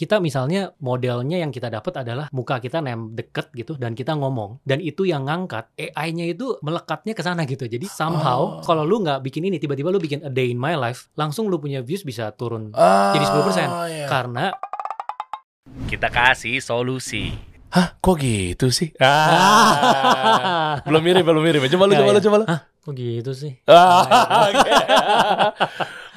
kita misalnya modelnya yang kita dapat adalah muka kita nem deket gitu dan kita ngomong dan itu yang ngangkat AI-nya itu melekatnya ke sana gitu. Jadi somehow Oh. kalau lu nggak bikin ini tiba-tiba lu bikin a day in my life, langsung lu punya views bisa turun Ah, jadi 10%. iya. karena Kita kasih solusi. Hah, kok gitu sih? Ah. belum mirip, belum mirip. Coba lu, Ya, coba lu, ya. coba lu. Hah, kok gitu sih? Ah, oke.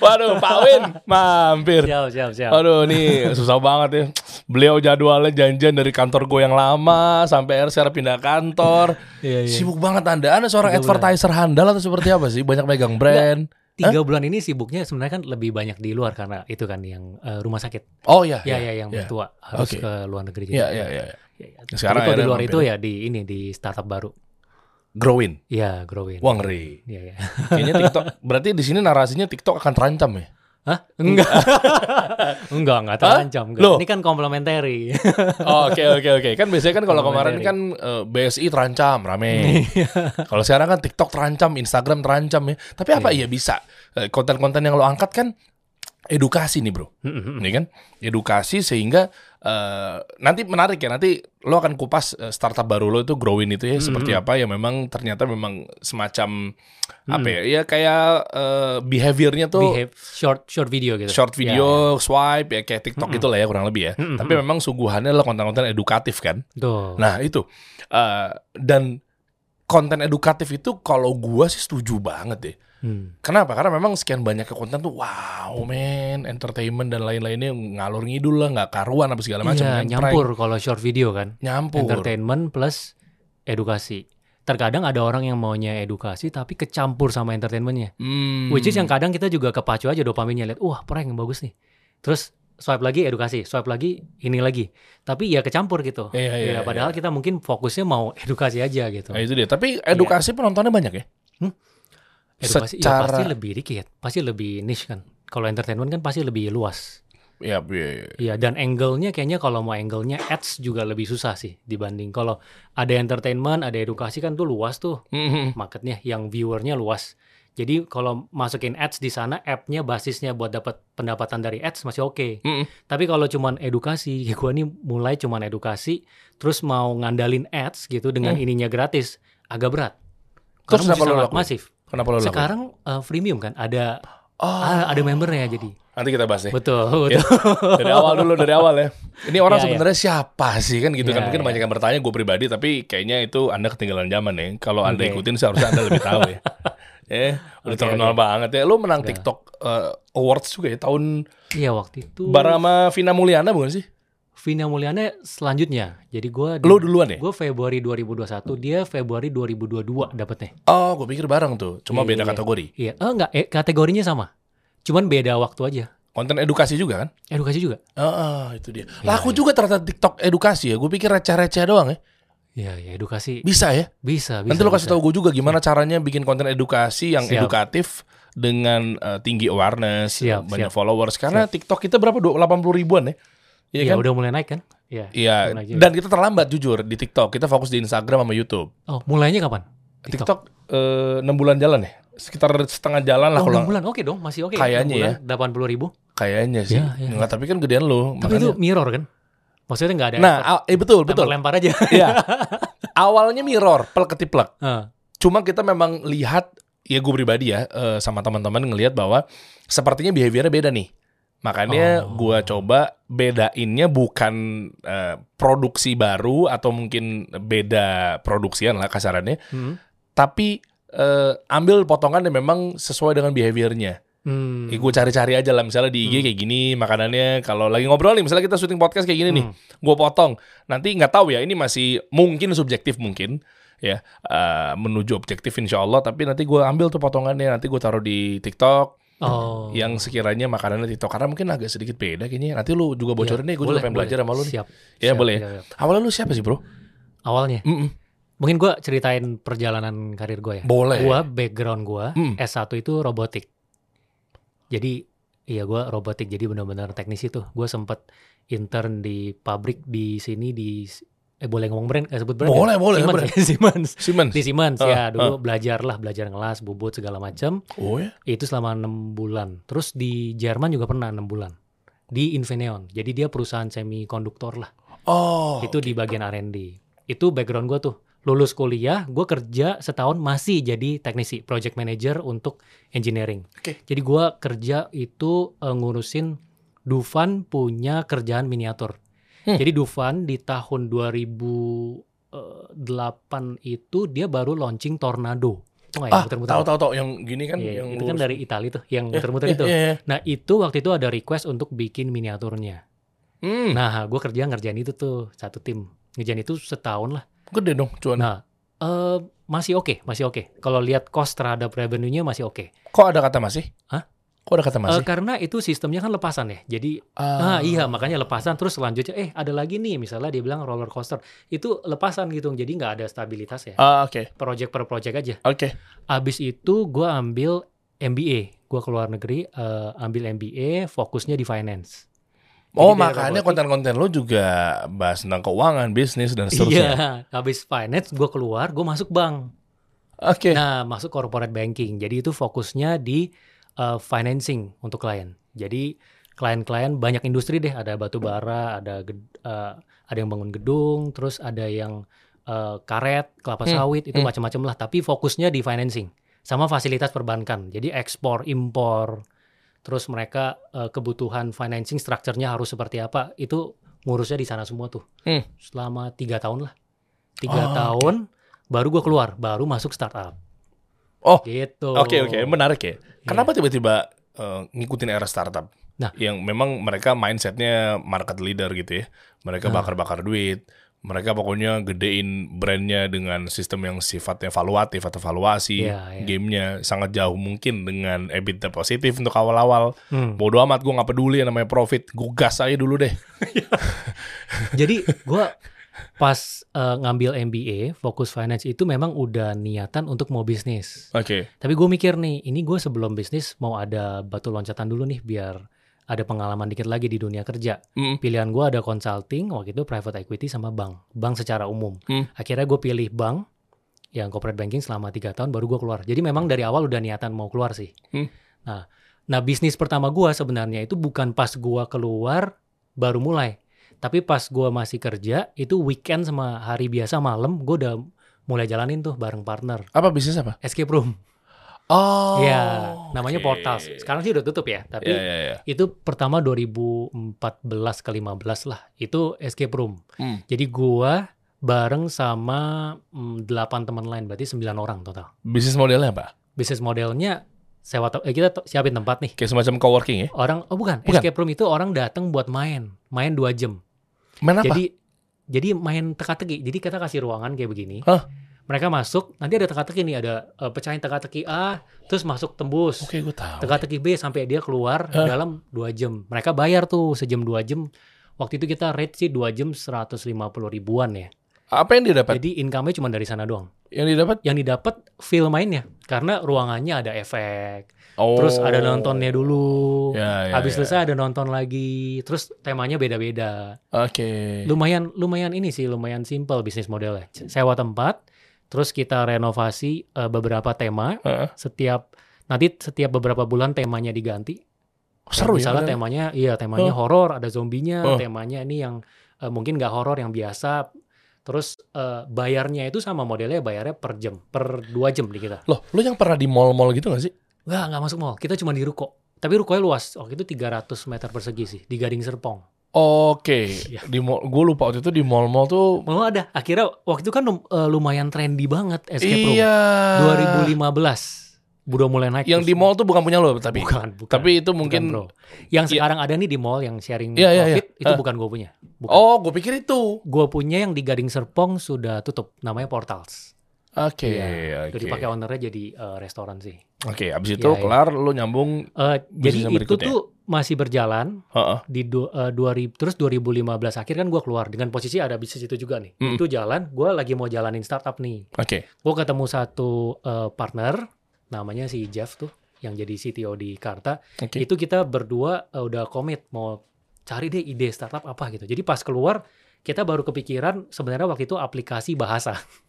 Waduh, Pak Win mampir. Siap, siap, siap. Aduh, nih susah banget ya. Beliau jadwalnya janjian dari kantor gue yang lama sampai akhirnya sekarang pindah kantor. Iya, iya. Sibuk banget Anda. Anda seorang Tiga bulan. advertiser handal atau seperti apa sih? Banyak megang brand. Tiga bulan ini sibuknya sebenarnya kan lebih banyak di luar karena itu kan yang eh, rumah sakit. Oh iya. Ya, iya, ya, yang iya. mertua harus Oke. ke luar negeri. Iya, iya, iya. Ya, ya. Sekarang Jadi kalau di luar mampir. itu ya di ini di startup baru. Growin. Iya, growing. Wah ngeri. Iya, iya. Kayaknya TikTok. berarti di sini narasinya TikTok akan terancam ya? Hah? Enggak. enggak, enggak terancam. enggak. Loh. Ini kan komplementari. Oh, Oke oke oke. Kan biasanya kan kalau kemarin kan eh, BSI terancam rame. kalau sekarang kan TikTok terancam, Instagram terancam ya. Tapi apa iya bisa Eh, konten-konten yang lo angkat kan edukasi nih bro, ini kan edukasi sehingga eh, nanti menarik ya nanti lo akan kupas eh, startup baru lo itu growing itu ya seperti apa ya memang ternyata memang semacam apa ya ya kayak eh, behaviornya tuh Behave short short video gitu. short Ya, video swipe ya kayak TikTok gitu lah ya kurang lebih ya. Tapi memang sungguhannya adalah konten-konten edukatif kan. Tuh. Nah itu Eh, dan konten edukatif itu kalau gua sih setuju banget deh. Hmm. Kenapa? Karena memang sekian banyak konten tuh wow men, entertainment dan lain-lainnya ngalur ngidul lah, nggak karuan apa segala macam Iya, nyampur kalau short video kan. Nyampur. Entertainment plus edukasi. Terkadang ada orang yang maunya edukasi tapi kecampur sama entertainmentnya. Hmm. Which is yang kadang kita juga kepacu aja dopaminnya lihat, wah prank yang bagus nih. Terus swipe lagi edukasi, swipe lagi ini lagi. Tapi ya kecampur gitu. Iya, iya, Ya, padahal kita mungkin fokusnya mau edukasi aja gitu. Nah, itu dia. Tapi edukasi penontonnya banyak ya. Edukasi ya secara- pasti lebih dikit, pasti lebih niche kan. Kalau entertainment kan pasti lebih luas. Iya, iya, iya. Iya, dan angle-nya kayaknya kalau mau angle-nya ads juga lebih susah sih dibanding kalau ada entertainment, ada edukasi kan tuh luas tuh Mhm. marketnya, yang viewernya luas. Jadi kalau masukin ads di sana, app-nya basisnya buat dapat pendapatan dari ads masih oke. Mhm. Tapi kalau cuman edukasi, ya gua nih mulai cuman edukasi, terus mau ngandalin ads gitu dengan ininya gratis, agak berat. Terus Karena kenapa lo lakuin? masif. Kenapa lo? Sekarang uh, freemium kan, ada Oh, ah, ada membernya jadi. nanti kita bahas deh. Betul, Ya, betul. dari awal dulu dari awal ya. Ini orang Ya, ya. sebenarnya siapa sih kan gitu kan? Ya, Mungkin ya. banyak yang bertanya gue pribadi tapi kayaknya itu Anda ketinggalan zaman ya. Kalau Anda Oke. ikutin seharusnya Anda lebih tahu ya. Eh, udah Oke, terkenal oke. banget ya. Lu menang Udah. TikTok eh, Awards juga ya tahun Iya waktu itu. bareng sama Vina Mulyana bukan sih? Vina Mulyana selanjutnya. Jadi gua Lu duluan ya? Gue Februari 2021, dia Februari 2022 dapetnya. Oh, gue pikir bareng tuh. Cuma Iya, beda iya. kategori. Iya, eh, enggak, eh, kategorinya sama. Cuman beda waktu aja. Konten edukasi juga kan? Edukasi juga. Ah, ah, itu dia. Iya, Laku juga ternyata TikTok edukasi ya. Gue pikir receh-receh doang ya. Iya, ya edukasi Bisa ya? bisa, bisa. Nanti lo kasih tahu gue juga gimana caranya bikin konten edukasi yang Siap. edukatif dengan eh, tinggi awareness, Siap, banyak siap. followers. Karena TikTok kita berapa? Dua- 80 ribuan ya? Iya Iya, kan? udah mulai naik kan? Iya. Iya. Dan kita terlambat jujur di TikTok. Kita fokus di Instagram sama YouTube. Oh, mulainya kapan? TikTok, eh, 6 bulan jalan ya? Sekitar setengah jalan lah Oh, kalau 6 bulan. Oke dong, masih oke. Kayaknya ya. 80 ribu. kayaknya sih. Iya, iya. Enggak, tapi kan gedean lo. Tapi itu makanya- mirror kan? Maksudnya nggak ada Nah, effort. eh, betul, betul. Lempar-lempar aja. Iya. Awalnya mirror, plek ketiplek. Heeh. Cuma kita memang lihat ya gue pribadi ya eh, sama teman-teman ngelihat bahwa sepertinya behaviornya beda nih. Makanya Oh. gua coba bedainnya bukan eh, produksi baru atau mungkin beda produksian lah kasarannya, Hmm. tapi eh, ambil potongan yang memang sesuai dengan behaviornya. Hmm. gue cari-cari aja lah misalnya di IG kayak gini makanannya kalau lagi ngobrol nih misalnya kita syuting podcast kayak gini nih Hmm. gue potong nanti nggak tahu ya ini masih mungkin subjektif mungkin ya eh, menuju objektif insya Allah tapi nanti gue ambil tuh potongannya nanti gue taruh di TikTok Oh. yang sekiranya makanannya TikTok karena mungkin agak sedikit beda kayaknya nanti lu juga bocorin nih gue juga pengen boleh. belajar sama lu nih Siap. Ya, Siap, boleh. siap, siap. awalnya lu siapa sih bro Awalnya. Mm-mm. Mungkin gua ceritain perjalanan karir gue ya. boleh Gua background gua Hmm. S1 itu robotik. Jadi iya gua robotik jadi benar-benar teknisi tuh. Gua sempet intern di pabrik di sini di eh boleh ngomong brand eh, sebut brand ya? Boleh, boleh, Siemens, boleh. Siemens. Siemens Di Siemens Ah, ya dulu belajar lah belajar ngelas bubut segala macam oh ya itu selama enam bulan terus di Jerman juga pernah enam bulan di Infineon. Jadi dia perusahaan semikonduktor lah. Oh. itu di bagian R&D. Itu background gue tuh. Lulus kuliah, gue kerja setahun masih jadi teknisi, project manager untuk engineering. Oke. Jadi gue kerja itu eh, ngurusin Dufan punya kerjaan miniatur. Hmm. Jadi Dufan di tahun 2008 itu dia baru launching Tornado. Tau nggak ya, Ah, muter-muter? tahu tahu tahu yang gini kan Iya, yang itu kan dari Italia tuh, yang Ya, muter-muter ya, itu. ya, ya. Nah itu waktu itu ada request untuk bikin miniaturnya. Hmm, Nah gue kerja ngerjain itu tuh satu tim. Ngerjain itu setahun lah. gede dong cuan. Nah, eh masih oke, masih oke. Kalau lihat cost terhadap revenue-nya masih oke. Kok ada kata masih? Hah? Kok ada kata masih? karena itu sistemnya kan lepasan ya. Jadi, ah iya makanya lepasan terus selanjutnya eh ada lagi nih misalnya dia bilang roller coaster. Itu lepasan gitu. Jadi nggak ada stabilitas ya. Ah, oke. Project per project aja. Oke. Abis itu gua ambil MBA. Gua keluar negeri eh, ambil MBA, fokusnya di finance. Oh, Jadi dia makanya konten-konten lo juga bahas tentang keuangan, bisnis dan Iya, seterusnya. habis finance gue keluar, gue masuk bank. Oke. Nah, masuk corporate banking. Jadi itu fokusnya di uh, financing untuk klien. Jadi klien-klien banyak industri deh, ada batu bara, ada uh, ada yang bangun gedung, terus ada yang uh, karet, kelapa Hmm, sawit, itu hmm. macam-macam lah. Tapi fokusnya di financing sama fasilitas perbankan. Jadi ekspor, impor, terus mereka uh, kebutuhan financing structure-nya harus seperti apa, itu ngurusnya di sana semua tuh. Hmm. Selama tiga tahun lah, tiga Oh, tahun baru gua keluar, baru masuk startup. Oh, gitu. Oke, oke, menarik ya. Kenapa tiba-tiba eh, ngikutin era startup? Nah. yang memang mereka mindsetnya market leader gitu ya. Mereka Nah. bakar-bakar duit. Mereka pokoknya gedein brandnya dengan sistem yang sifatnya valuatif atau valuasi. Iya, iya. Gamenya sangat jauh mungkin dengan EBITDA positif untuk awal-awal. Hmm. Bodoh amat gue nggak peduli yang namanya profit. Gue gas aja dulu deh. Jadi gua pas eh, ngambil MBA, fokus finance itu memang udah niatan untuk mau bisnis. Oke. Tapi gue mikir nih, ini gue sebelum bisnis mau ada batu loncatan dulu nih biar ada pengalaman dikit lagi di dunia kerja. Mm. Pilihan gue ada consulting, waktu itu private equity sama bank. Bank secara umum. Hmm. Akhirnya gue pilih bank yang corporate banking selama tiga tahun baru gue keluar. Jadi memang dari awal udah niatan mau keluar sih. Hmm. Nah, nah bisnis pertama gue sebenarnya itu bukan pas gue keluar baru mulai. Tapi pas gue masih kerja, itu weekend sama hari biasa malam, gue udah mulai jalanin tuh bareng partner. Apa bisnis apa? Escape room. Oh. Iya, namanya oke. Portals. Sekarang sih udah tutup ya, tapi Iya, iya, iya. itu pertama 2014 ke 15 lah. Itu escape room. Hmm. Jadi gua bareng sama mm, 8 teman lain, berarti 9 orang total. Bisnis modelnya apa? Bisnis modelnya sewa eh, kita siapin tempat nih. Kayak semacam coworking ya? Orang oh bukan, Bukan. escape room itu orang datang buat main, main 2 jam. Main apa? Jadi jadi main teka-teki. Jadi kita kasih ruangan kayak begini. Hah? Mereka masuk, nanti ada teka-teki nih, ada eh, pecahin teka-teki A, terus masuk tembus. Oke, gue tahu. Teka-teki B sampai dia keluar Hah? dalam 2 jam. Mereka bayar tuh sejam 2 jam. Waktu itu kita rate sih 2 jam 150 ribuan ya. Apa yang didapat? Jadi income-nya cuma dari sana doang. Yang didapat? Yang didapat feel mainnya karena ruangannya ada efek. Oh. Terus ada nontonnya dulu. Ya, ya, Habis ya. selesai ada nonton lagi. Terus temanya beda-beda. Oke. Lumayan lumayan ini sih, lumayan simple bisnis modelnya. Sewa tempat, terus kita renovasi eh, beberapa tema. Heeh. Setiap nanti setiap beberapa bulan temanya diganti. Seru ya. Misalnya padahal. temanya, iya temanya Oh. horor, ada zombinya. Oh. Temanya ini yang eh, mungkin nggak horor, yang biasa. Terus eh, bayarnya itu sama modelnya bayarnya per jam, per dua jam di kita. Loh, lu yang pernah di mall-mall gitu gak sih? Nggak, nggak masuk mall. Kita cuma di ruko. Tapi rukonya luas. Waktu itu 300 meter persegi sih, di Gading Serpong. Oke, Iya. di mall, gue lupa waktu itu di mall-mall tuh. Mau ada. Akhirnya waktu itu kan eh, lumayan trendy banget escape room. iya. 2015. Udah mulai naik. Yang di mall tuh bukan punya lo, tapi. bukan, bukan. Tapi itu Bukan, mungkin. bro. Yang Iya. sekarang ada nih di mall yang sharing Iya, iya, iya. profit itu Ah. bukan gue punya. Bukan. Oh, gue pikir itu. Gue punya yang di Gading Serpong sudah tutup, namanya Portals. Oke, Iya, oke. Udah dipakai ownernya jadi eh, restoran sih. Oke, abis itu Iya, iya. kelar, lu nyambung. Bisnis jadi itu berikutnya. tuh masih berjalan Heeh. di du, eh, 2000 terus 2015 akhir kan gue keluar dengan posisi ada bisnis itu juga nih. Mm. Itu jalan, gue lagi mau jalanin startup nih. Oke. Gue ketemu satu eh, partner namanya si Jeff tuh yang jadi CTO di Karta. Oke. Itu kita berdua eh, udah komit mau cari deh ide startup apa gitu. Jadi pas keluar kita baru kepikiran sebenarnya waktu itu aplikasi bahasa.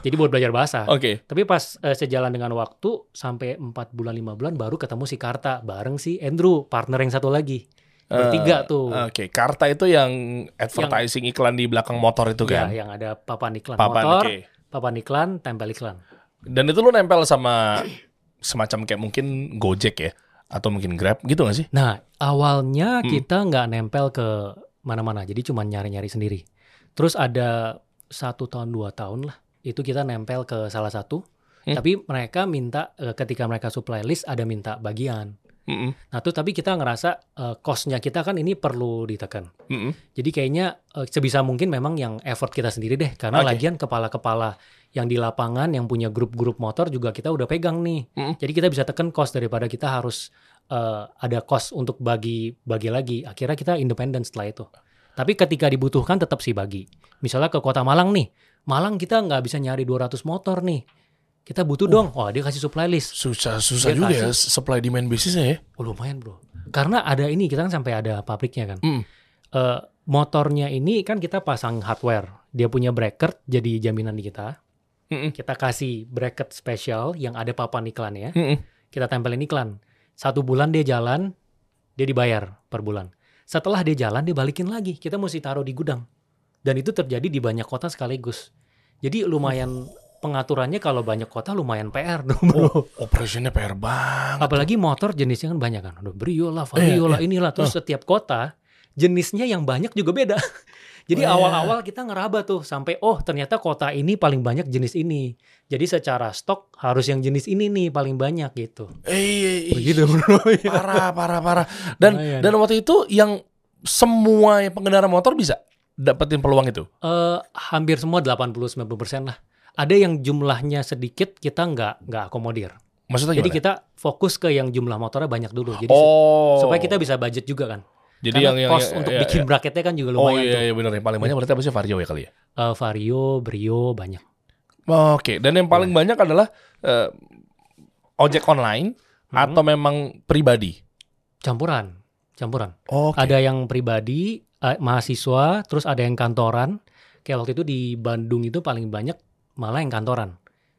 jadi buat belajar bahasa. Oke. Tapi pas eh, sejalan dengan waktu sampai 4 bulan 5 bulan baru ketemu si Karta bareng si Andrew, partner yang satu lagi. bertiga Eh, tuh. Oke, Karta itu yang advertising iklan di belakang motor itu Ya, kan. yang ada papan iklan Papan, motor, oke. papan iklan, tempel iklan. Dan itu lu nempel sama semacam kayak mungkin Gojek ya atau mungkin Grab gitu gak sih? Nah, awalnya Hmm. kita nggak nempel ke mana-mana, jadi cuma nyari-nyari sendiri. Terus ada satu tahun dua tahun lah, itu kita nempel ke salah satu. Hmm. Tapi mereka minta eh, ketika mereka supply list ada minta bagian. Mm-mm, Nah tuh tapi kita ngerasa eh, cost-nya kita kan ini perlu ditekan. mm-mm. Jadi kayaknya eh, sebisa mungkin memang yang effort kita sendiri deh. Karena Oke. lagian kepala-kepala yang di lapangan yang punya grup-grup motor juga kita udah pegang nih. Mm-mm. Jadi kita bisa tekan cost daripada kita harus eh, ada cost untuk bagi bagi lagi. Akhirnya kita independen setelah itu. Tapi ketika dibutuhkan tetap sih bagi. Misalnya ke kota Malang nih. Malang kita nggak bisa nyari 200 motor nih. Kita butuh dong. Wah dia kasih supply list. Susah susah Dia juga ya kasih- supply demand bisnisnya ya. Oh lumayan bro. Karena ada ini kita kan sampai ada pabriknya kan. Mm. Eh, motornya ini kan kita pasang hardware. Dia punya bracket jadi jaminan di kita. Mm-mm. Kita kasih bracket spesial yang ada papan iklannya. Mm-mm. Kita tempelin iklan. Satu bulan dia jalan, dia dibayar per bulan. Setelah dia jalan dia balikin lagi. Kita mesti taruh di gudang. Dan itu terjadi di banyak kota sekaligus. Jadi lumayan pengaturannya kalau banyak kota lumayan PR dong bro. Oh, operationnya PR banget. Apalagi motor jenisnya kan banyak kan. Aduh, Brio lah, Vario Iya, lah, inilah. Terus setiap kota jenisnya yang banyak juga beda. Jadi Oh, iya. awal-awal kita ngeraba tuh sampai oh ternyata kota ini paling banyak jenis ini. Jadi secara stok harus yang jenis ini nih paling banyak gitu. Eh, iya, iya. Begitu bro. Parah parah parah. Dan Lumayan. dan waktu itu yang semua pengendara motor bisa dapetin peluang itu. Eh, hampir semua 80-90% lah. Ada yang jumlahnya sedikit kita nggak nggak akomodir. Maksudnya Jadi kita fokus ke yang jumlah motornya banyak dulu. Jadi oh. supaya kita bisa budget juga kan. Jadi Karena yang yang cost yang- untuk ya, bikin ya. bracketnya kan juga Oh lumayan iya tuh. iya benar yang paling banyak berarti apa sih Vario ya kali ya? Eh, Vario, Brio banyak. Oke, dan yang paling banyak adalah eh, ojek online Hmm. atau memang pribadi. Campuran, campuran. Oke. Ada yang pribadi, eh, mahasiswa, terus ada yang kantoran. Kayak waktu itu di Bandung itu paling banyak malah yang kantoran.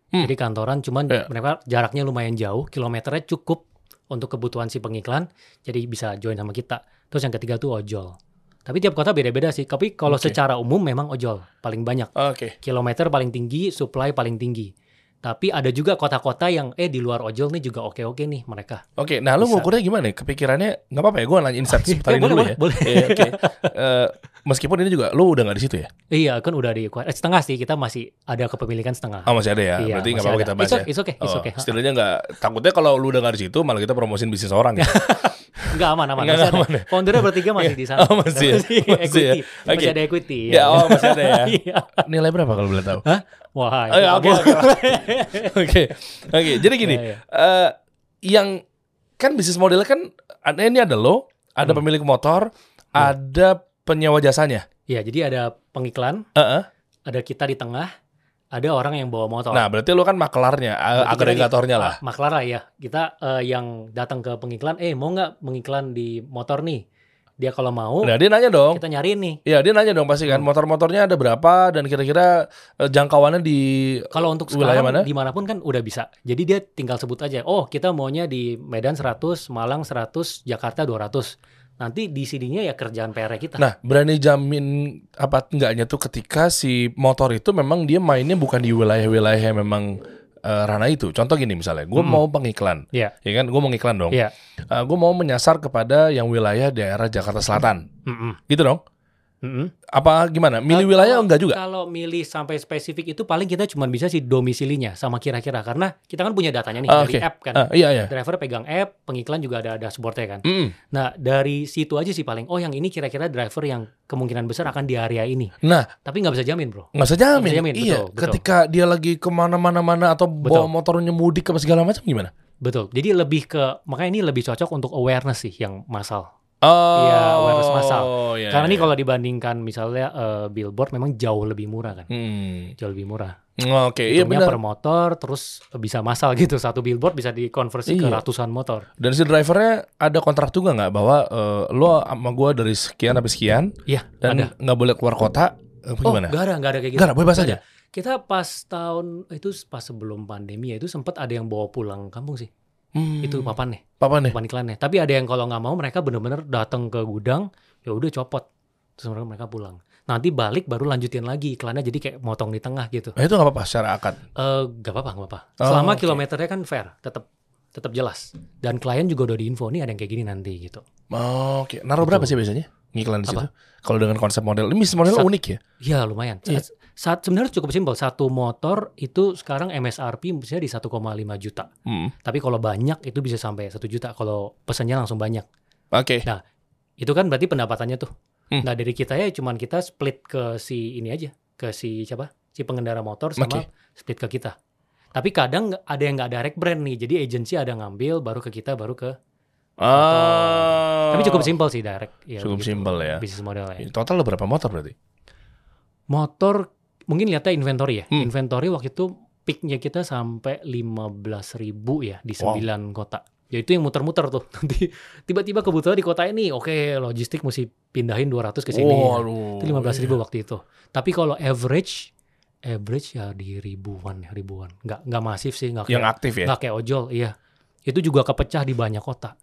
Hmm. Jadi kantoran cuman Iya. mereka jaraknya lumayan jauh, kilometernya cukup untuk kebutuhan si pengiklan, jadi bisa join sama kita. Terus yang ketiga tuh ojol. Tapi tiap kota beda-beda sih. Tapi kalau Oke. secara umum memang ojol paling banyak. Oke. Kilometer paling tinggi, supply paling tinggi. Tapi ada juga kota-kota yang eh di luar ojol nih juga oke-oke nih mereka. Oke, nah lu Bisa. ngukurnya gimana? Kepikirannya nggak apa-apa ya? Gue nanya insight ini boleh, dulu boleh, ya. boleh. Iya, Oke. Eh, meskipun ini juga lu udah nggak di situ ya? Iya kan udah di eh, setengah sih kita masih ada kepemilikan setengah. Oh masih ada ya? Iya, Berarti nggak apa-apa kita bahas It's ya? okay, it's okay, it's Oh, okay. Setidaknya nggak, takutnya kalau lu udah nggak di situ malah kita promosiin bisnis orang gitu. Enggak aman aman. Nggak Masih ada. aman ya? Foundernya bertiga masih di sana. Oh, masih ya? Masih ya? equity. Masih Oke. ada equity. Ya, oh, masih ada ya? Iya. Nilai berapa kalau boleh tahu? Hah? Wah. Oh, ya, oke, oke. Oke. Jadi gini, Iya, iya. eh, yang kan bisnis modelnya kan ada ini ada lo, ada Hmm. pemilik motor, ada penyewa jasanya. Iya, jadi ada pengiklan, Heeh. ada kita di tengah, ada orang yang bawa motor. Nah, berarti lo kan makelarnya, Berarti kita agregatornya nih, lah. ah, Maklar lah ya. Kita eh, yang datang ke pengiklan, eh mau nggak mengiklan di motor nih? Dia kalau mau, Nah, dia nanya dong. kita nyariin nih. Iya, dia nanya dong pasti kan, Hmm. motor-motornya ada berapa dan kira-kira eh, jangkauannya di Kalau untuk wilayah mana? di mana pun kan udah bisa. Jadi dia tinggal sebut aja, oh kita maunya di Medan 100, Malang 100, Jakarta 200. Nanti di sininya ya kerjaan PR kita. Nah, berani jamin apa enggaknya tuh ketika si motor itu memang dia mainnya bukan di wilayah-wilayah yang memang eh, ranah itu. Contoh gini misalnya, gue Mm-mm. mau pengiklan, Iya. ya kan? Gue mau ngiklan dong. Iya. gue mau menyasar kepada yang wilayah daerah Jakarta Selatan, Mm-mm. gitu dong? Mm-mm. Apa gimana? Milih wilayah kalau- enggak juga? Kalau milih sampai spesifik itu paling kita cuma bisa sih domisilinya sama kira-kira karena kita kan punya datanya nih Ah, dari app kan. Ah, iya iya. Driver pegang app, pengiklan juga ada dashboardnya kan. Mm. Nah dari situ aja sih paling. Oh yang ini kira-kira driver yang kemungkinan besar akan di area ini. Nah, Tapi nggak bisa jamin bro. nggak usah jamin. Nggak bisa jamin, iya, betul, betul. ketika dia lagi ke mana-mana mana atau bawa Betul. motornya mudik apa segala macam gimana? Betul. Jadi lebih ke makanya ini lebih cocok untuk awareness sih yang masal. Oh, Iya, awareness massal. iya, Karena ini iya. kalau dibandingkan misalnya eh, billboard memang jauh lebih murah kan. Hmm. Jauh lebih murah. Oke, iya Hitungnya benar. per motor terus bisa masal gitu. Satu billboard bisa dikonversi ke Iya. ratusan motor. Dan si drivernya ada kontrak juga nggak bahwa eh, lo sama gue dari sekian sampai sekian Iya, dan nggak boleh keluar kota Oh, gimana? nggak ada, ada kayak gitu. Nggak ada, bebas aja. Kita pas tahun itu pas sebelum pandemi ya itu sempat ada yang bawa pulang kampung sih. Hmm. Itu papannya, papan nih. papan iklannya. Tapi ada yang kalau nggak mau mereka bener-bener datang ke gudang, ya udah copot. Terus mereka, pulang. Nanti balik baru lanjutin lagi iklannya jadi kayak motong di tengah gitu. Nah, itu nggak apa-apa secara akad. Eh, gak apa-apa, gak apa-apa. Oh, Selama oke. kilometernya kan fair, tetap tetap jelas. Dan klien juga udah diinfo nih ada yang kayak gini nanti gitu. Oh, Oke, naruh berapa sih biasanya ngiklan di situ? Kalau dengan konsep model, ini model Sat- unik ya. Ya lumayan. Iya. Saat, sebenarnya cukup simpel. Satu motor itu sekarang MSRP misalnya di 1,5 juta. Hmm. Tapi kalau banyak itu bisa sampai satu juta. Kalau pesannya langsung banyak. Oke. Itu kan berarti pendapatannya tuh. Hmm. Nah dari kita ya cuman kita split ke si ini aja. Ke si siapa? Si pengendara motor sama Oke. split ke kita. Tapi kadang ada yang nggak direct brand nih. Jadi agency ada ngambil baru ke kita baru ke. Ah. Tapi cukup simpel sih direct. Ya, Cukup begitu. simpel ya. Bisnis modelnya. Total berapa motor berarti? Motor mungkin lihatnya inventory ya. Hmm. Inventory waktu itu peaknya kita sampai 15.000 ribu ya di Wow. 9 kota. Ya itu yang muter-muter tuh. Nanti tiba-tiba kebutuhan di kota ini, oke logistik mesti pindahin 200 ke sini. Waduh. Itu 15 ribu iya. waktu itu. Tapi kalau average, average ya di ribuan ya ribuan. Nggak nggak masif sih, nggak Yang kayak, aktif ya. nggak kayak ojol, iya. Itu juga kepecah di banyak kota.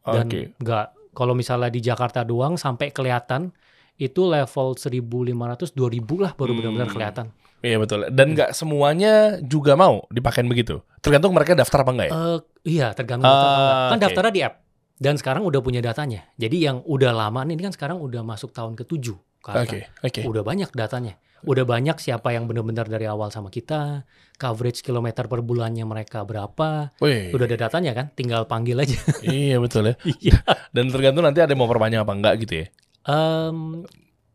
Dan Oke. nggak kalau misalnya di Jakarta doang sampai kelihatan itu level 1.500 2.000 lah baru Hmm. benar-benar kelihatan. Iya betul. Dan nggak semuanya juga mau dipakein begitu. Tergantung mereka daftar apa enggak ya. Eh, iya, tergantung Ah, daftar apa enggak. Kan oke. daftarnya di app. Dan sekarang udah punya datanya. Jadi yang udah lama nih ini kan sekarang udah masuk tahun ke-7 ke atas. Oke, oke. Udah banyak datanya. Udah banyak siapa yang benar-benar dari awal sama kita, coverage kilometer per bulannya mereka berapa. Wih, Udah ada datanya kan, tinggal panggil aja. iya betul ya. Iya. Dan tergantung nanti ada yang mau perpanjang apa enggak gitu ya. Em,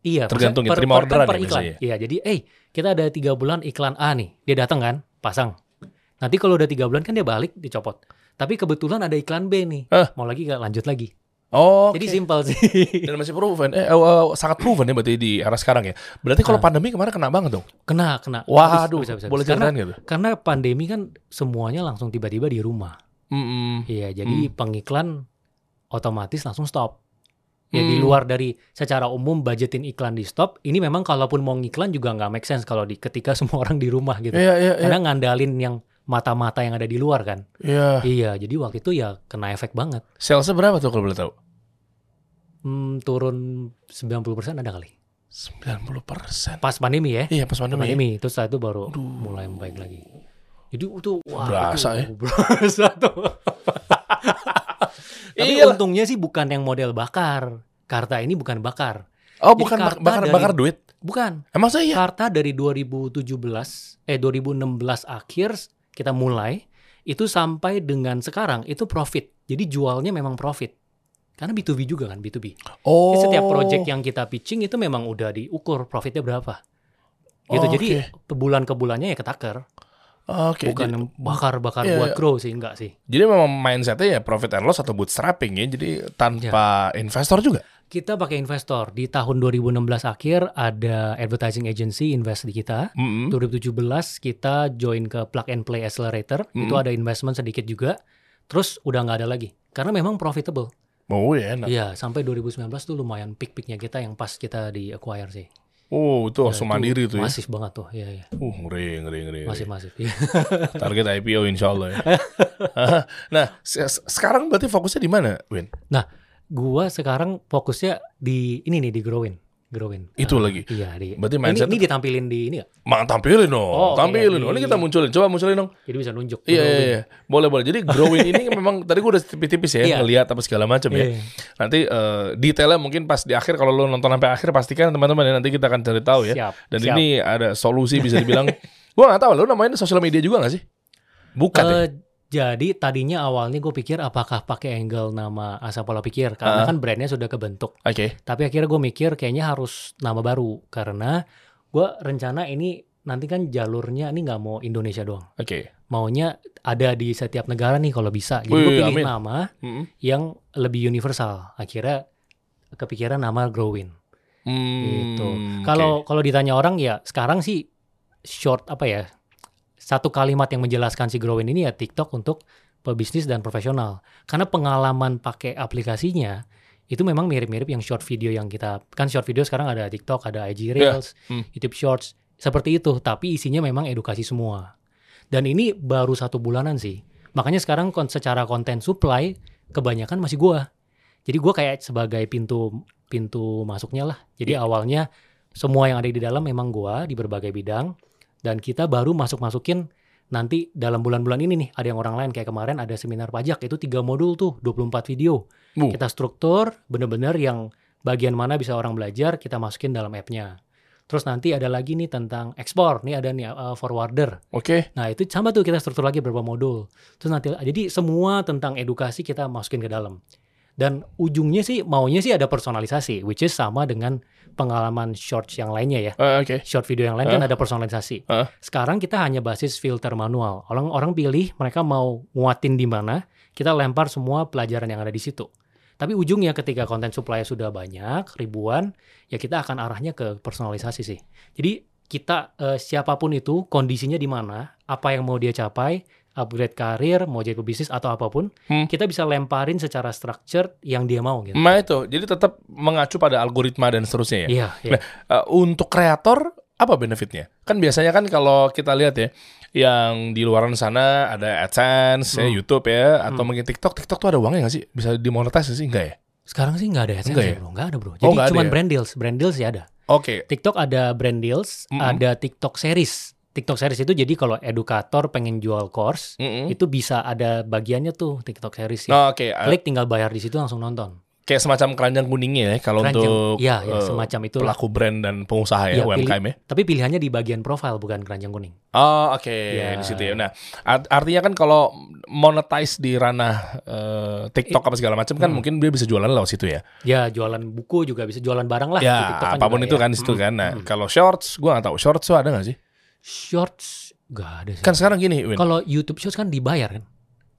iya, Tergantung ya, per, terima per, orderan per ya iklan. biasanya. Iya, jadi eh kita ada tiga bulan iklan A nih, dia datang kan, pasang. Nanti kalau udah tiga bulan kan dia balik, dicopot. Tapi kebetulan ada iklan B nih, Ah. mau lagi gak lanjut lagi. Oh, Jadi simpel sih. Dan masih proven. Eh, eh, eh, sangat proven ya berarti di era sekarang ya. Berarti kalau Ah. pandemi kemarin kena banget dong. kena, kena. Waduh, Bisa, bisa, bisa. boleh Karena, ceritain gitu. karena pandemi kan semuanya langsung tiba-tiba di rumah. Iya, jadi pengiklan otomatis langsung stop. Ya di Hmm. luar dari secara umum budgetin iklan di stop, ini memang kalaupun mau ngiklan juga nggak make sense kalau di ketika semua orang di rumah gitu. Iya, iya, iya. Karena ngandalin yang mata-mata yang ada di luar kan. Iya. Iya, jadi waktu itu ya kena efek banget. Salesnya berapa tuh kalau boleh tahu? Hmm, turun 90% ada kali. 90 persen. Pas pandemi ya. Iya, pas pandemi. Pandemi, terus setelah itu baru Aduh. mulai membaik lagi. Jadi itu wah, Berasa itu, Berasa tuh. Tapi Iyalah. untungnya sih bukan yang model bakar. Karta ini bukan bakar. Oh, Jadi bukan karta bakar dari- bakar duit. Bukan. Emang saya iya? Karta dari 2017 eh 2016 akhir kita mulai itu sampai dengan sekarang itu profit. Jadi jualnya memang profit. Karena B2B juga kan B2B. Oh. Jadi setiap project yang kita pitching itu memang udah diukur profitnya berapa. Gitu. Oh, Jadi bulan ke bulannya ya ketaker. Oke. Bukan Jadi, yang bakar-bakar Iya, buat iya. grow sih enggak sih. jadi memang mindsetnya ya profit and loss atau bootstrapping ya. Jadi tanpa Iya. investor juga. Kita pakai investor. Di tahun 2016 akhir ada advertising agency invest di kita. Mm-mm. 2017 kita join ke Plug and Play Accelerator. Hmm. Itu ada investment sedikit juga. Terus udah nggak ada lagi. Karena memang profitable. Oh ya enak. Iya, sampai 2019 tuh lumayan peak-peaknya kita yang pas kita di acquire sih. Oh itu Ya, langsung itu mandiri tuh ya. Masif banget tuh, iya iya. Uh ngeri ngeri ngeri. Masif masif. Iya. Target IPO insya Allah ya. nah se- se- sekarang berarti fokusnya di mana, Win? Gua sekarang fokusnya di ini nih di growing, growing. Itu Ah, lagi. Iya di. Berarti ini, mindset ini ditampilin di ini ya. Mang tampilin dong, Oh, oke, tampilin ya, dong. Ini kita munculin, coba munculin dong. Jadi bisa nunjuk. Iya, iya, iya, boleh boleh. Jadi growing ini memang tadi gue udah tipis-tipis ya Iya. ngelihat apa segala macam ya. Iya. Nanti eh, detailnya mungkin pas di akhir kalau lo nonton sampai akhir pastikan teman-teman ya nanti kita akan cari tahu ya. Siap. Dan siap. ini ada solusi bisa dibilang. gua nggak tahu lo namanya sosial media juga gak sih? Bukan ya? Jadi tadinya awalnya gue pikir apakah pakai angle nama asal pola pikir karena Ah. kan brandnya sudah kebentuk. Oke. Tapi akhirnya gue mikir kayaknya harus nama baru karena gue rencana ini nanti kan jalurnya ini nggak mau Indonesia doang. Oke. Maunya ada di setiap negara nih kalau bisa. Jadi gue pilih amin. nama Mm-mm. yang lebih universal. Akhirnya kepikiran nama Growin Hmm, gitu. Kalau kalau ditanya orang ya sekarang sih short apa ya satu kalimat yang menjelaskan si Growin ini ya TikTok untuk pebisnis dan profesional. Karena pengalaman pakai aplikasinya itu memang mirip-mirip yang short video yang kita kan short video sekarang ada TikTok, ada IG Iya. Reels, Hmm. YouTube Shorts seperti itu. Tapi isinya memang edukasi semua. Dan ini baru satu bulanan sih. Makanya sekarang kon secara konten supply kebanyakan masih gua. Jadi gua kayak sebagai pintu pintu masuknya lah. Jadi awalnya semua yang ada di dalam memang gua di berbagai bidang dan kita baru masuk-masukin nanti dalam bulan-bulan ini nih ada yang orang lain kayak kemarin ada seminar pajak itu tiga modul tuh 24 video. Bu. Kita struktur bener-bener yang bagian mana bisa orang belajar kita masukin dalam app-nya. Terus nanti ada lagi nih tentang ekspor, nih ada nih uh, forwarder. Oke. Nah itu sama tuh kita struktur lagi beberapa modul. Terus nanti jadi semua tentang edukasi kita masukin ke dalam. Dan ujungnya sih maunya sih ada personalisasi, which is sama dengan pengalaman shorts yang lainnya ya. Eh, Oke. Short video yang lain kan ada personalisasi. Hah? Sekarang kita hanya basis filter manual. Orang orang pilih mereka mau nguatin di mana, kita lempar semua pelajaran yang ada di situ. Tapi ujungnya ketika konten supply sudah banyak, ribuan, ya kita akan arahnya ke personalisasi sih. Jadi kita eh, siapa pun itu kondisinya di mana, apa yang mau dia capai, upgrade karir, mau jadi pebisnis atau apa pun, Hmm. kita bisa lemparin secara structure yang dia mau gitu. Ma itu, jadi tetap mengacu pada algoritma dan seterusnya ya. Iya, iya. Nah, eh, untuk kreator apa benefitnya? Kan biasanya kan kalau kita lihat ya, yang di luaran sana ada AdSense, ya, Hmm. YouTube ya, atau mungkin TikTok. TikTok tuh ada uangnya nggak sih? Bisa dimonetize nggak sih? Enggak ya? Sekarang sih nggak ada AdSense Enggak ya, ya? bro. Nggak ada bro. Oh, Jadi ada cuma ya? brand deals. Brand deals ya ada. Oke. TikTok ada brand deals, Mm-mm. ada TikTok series. TikTok series itu jadi kalau edukator pengen jual course, Mm-mm. itu bisa ada bagiannya tuh TikTok series. Oh, Oke, eh, Klik tinggal bayar di situ langsung nonton. kayak semacam keranjang kuningnya ya kalau Keranjang. untuk iya, eh, semacam itu. pelaku brand dan pengusaha ya, Iya, UMKM ya. Tapi pilihannya di bagian profile bukan keranjang kuning. Oh oke Ya. di situ ya. Nah art- artinya kan kalau monetize di ranah eh, TikTok apa segala macam kan Hmm. mungkin dia bisa jualan lewat situ ya. Ya jualan buku juga bisa jualan barang lah. di ya TikTok kan apa pun juga itu ya. kan di situ Mm, kan. Nah mm. kalau shorts gua nggak tahu shorts tuh ada nggak sih? Shorts gak ada sih. Kan sekarang gini, Win. Kalau YouTube Shorts kan dibayar kan.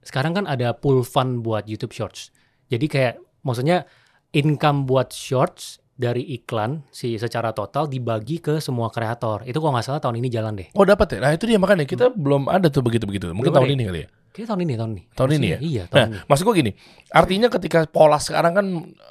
Sekarang kan ada pool fund buat YouTube Shorts. Jadi kayak maksudnya income buat Shorts dari iklan si secara total dibagi ke semua kreator. Itu kalau nggak salah tahun ini jalan deh. Oh dapat ya. Nah itu dia makanya kita belum ada tuh begitu begitu. Mungkin Belum tahun ada ini kali ya. Kayaknya tahun ini tahun ini. Tahun ini Maksudnya, Iya tahun Nah ini. maksud gua gini. Artinya ketika pola sekarang kan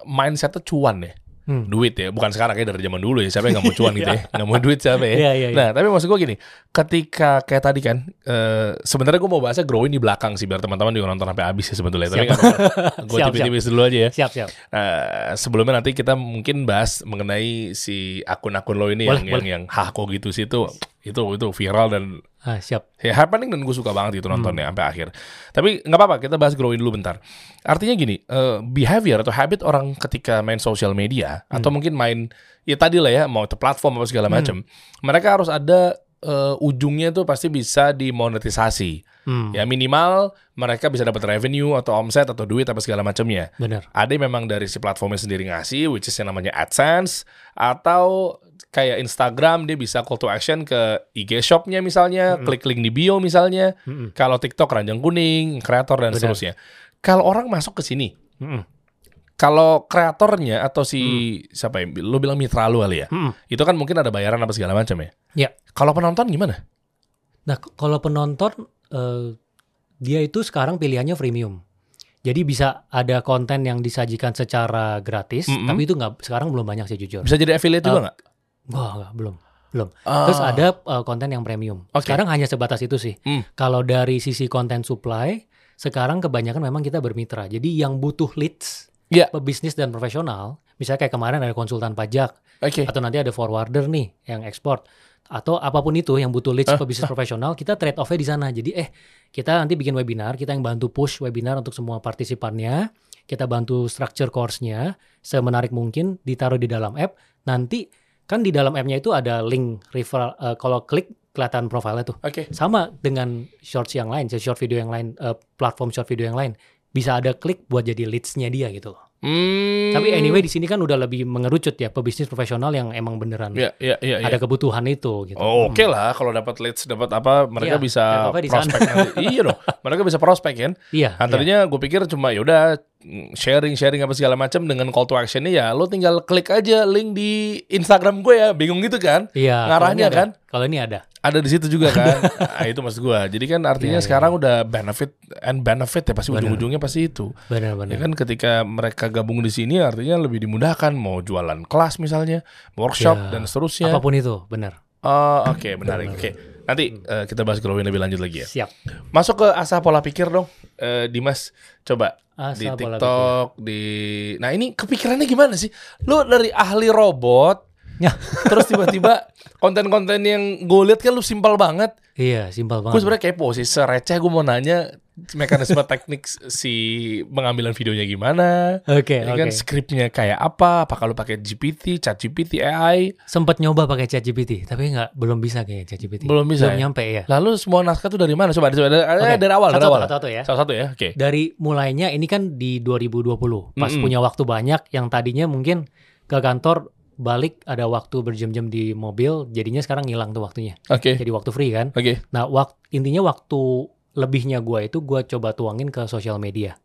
mindsetnya cuan ya. Hmm. duit ya bukan sekarang kayak dari zaman dulu ya siapa yang nggak mau cuan gitu ya nggak mau duit siapa ya Iya iya. iya. Nah, tapi maksud gue gini, ketika kayak tadi kan, eh sebenarnya gue mau bahasnya growing di belakang sih, biar teman-teman juga nonton sampai habis ya sebetulnya. Tapi Siap. nggak apa-apa. gue tipis-tipis dulu aja ya. Siap siap. Eh, sebelumnya nanti kita mungkin bahas mengenai si akun-akun lo ini Boleh, yang, yang yang hako gitu sih itu itu itu viral dan Ah, siap. ya happening dan gue suka banget itu nontonnya sampai akhir. Tapi nggak apa-apa, kita bahas growing dulu bentar. Artinya gini, eh, behavior atau habit orang ketika main social media atau mungkin main ya tadi lah ya mau itu platform apa segala macam, mereka harus ada eh, ujungnya tuh pasti bisa dimonetisasi. Hmm, Ya minimal mereka bisa dapat revenue atau omset atau duit apa segala macamnya. benar. Ada yang memang dari si platformnya sendiri ngasih, which is yang namanya AdSense, atau kayak Instagram dia bisa call to action ke IG shopnya misalnya, klik link di bio misalnya. Mm-mm. Kalau TikTok ranjang kuning, kreator dan Benar. seterusnya. Kalau orang masuk ke sini, Mm-mm. kalau kreatornya atau si siapa ya, lu bilang mitra lu kali ya, Mm-mm. itu kan mungkin ada bayaran apa segala macam ya. Ya. Kalau penonton gimana? Nah, kalau penonton eh, dia itu sekarang pilihannya freemium. Jadi bisa ada konten yang disajikan secara gratis, Mm-mm. tapi itu nggak sekarang belum banyak sih jujur. Bisa jadi affiliate juga Uh, nggak? Wah, nggak, belum. Belum. Terus Ah. ada eh, konten yang premium. Oke. Sekarang hanya sebatas itu sih. Hmm. Kalau dari sisi konten supply, sekarang kebanyakan memang kita bermitra. Jadi yang butuh leads, Iya. pebisnis dan profesional, misalnya kayak kemarin ada konsultan pajak, Oke. atau nanti ada forwarder nih yang ekspor atau apa pun itu yang butuh leads Hah? pebisnis profesional kita trade off-nya di sana jadi eh kita nanti bikin webinar kita yang bantu push webinar untuk semua partisipannya kita bantu structure course-nya semenarik mungkin ditaruh di dalam app nanti kan di dalam app-nya itu ada link referral eh, kalau klik kelihatan profilnya tuh Oke. sama dengan shorts yang lain short video yang lain eh, platform short video yang lain bisa ada klik buat jadi leads-nya dia gitu loh Hmm. tapi anyway di sini kan udah lebih mengerucut ya pebisnis profesional yang emang beneran Iya, iya, iya. iya. ada kebutuhan itu gitu. Oh, Oke lah, kalau dapat leads, dapat apa, mereka Iya, bisa prospek iya dong, mereka bisa prospek kan. Iya. Nah, iya. tadinya gue pikir cuma yaudah sharing sharing apa segala macam dengan call to actionnya ya, lo tinggal klik aja link di Instagram gue ya, bingung gitu kan? Iya. ngarahnya ini kan? Kalau ini ada. Ada di situ juga kan? nah, itu maksud gue. Jadi kan artinya Iya, iya, sekarang udah benefit and benefit ya pasti Benar. ujung-ujungnya pasti itu. Ya Benar-benar. kan ketika mereka gabung di sini artinya lebih dimudahkan mau jualan kelas misalnya, workshop Ya, dan seterusnya. Apa pun itu, benar. Oh, oke, menarik. Oke. Nanti eh, kita bahas growing lebih lanjut lagi ya. Siap. Masuk ke asah pola pikir dong, eh, Dimas. Coba Asal di TikTok, di. Nah ini kepikirannya gimana sih? Lu dari ahli robot, Ya. terus tiba-tiba konten-konten yang gue lihat kan lu simpel banget. Iya, simpel Gue banget. sebenarnya kepo sih, sereceh gue mau nanya mekanisme teknik si pengambilan videonya gimana. Oke, Ya oke. kan skripnya kayak apa? Apakah lu pakai GPT, Chat GPT, AI? Sempet nyoba pakai ChatGPT, tapi nggak belum bisa kayak ChatGPT. Belum bisa Belum ya? nyampe ya. Lalu semua naskah tuh dari mana? Coba, coba dari, Oke, dari awal, dari satu-satu, awal. satu-satu ya. Salah satu ya, oke. Dari mulainya ini kan di 2020, pas Mm-mm. punya waktu banyak yang tadinya mungkin ke kantor balik ada waktu berjam-jam di mobil, jadinya sekarang ngilang tuh waktunya. Oke, Jadi waktu free kan. oke. Nah, wak intinya waktu lebihnya gua itu gua coba tuangin ke sosial media.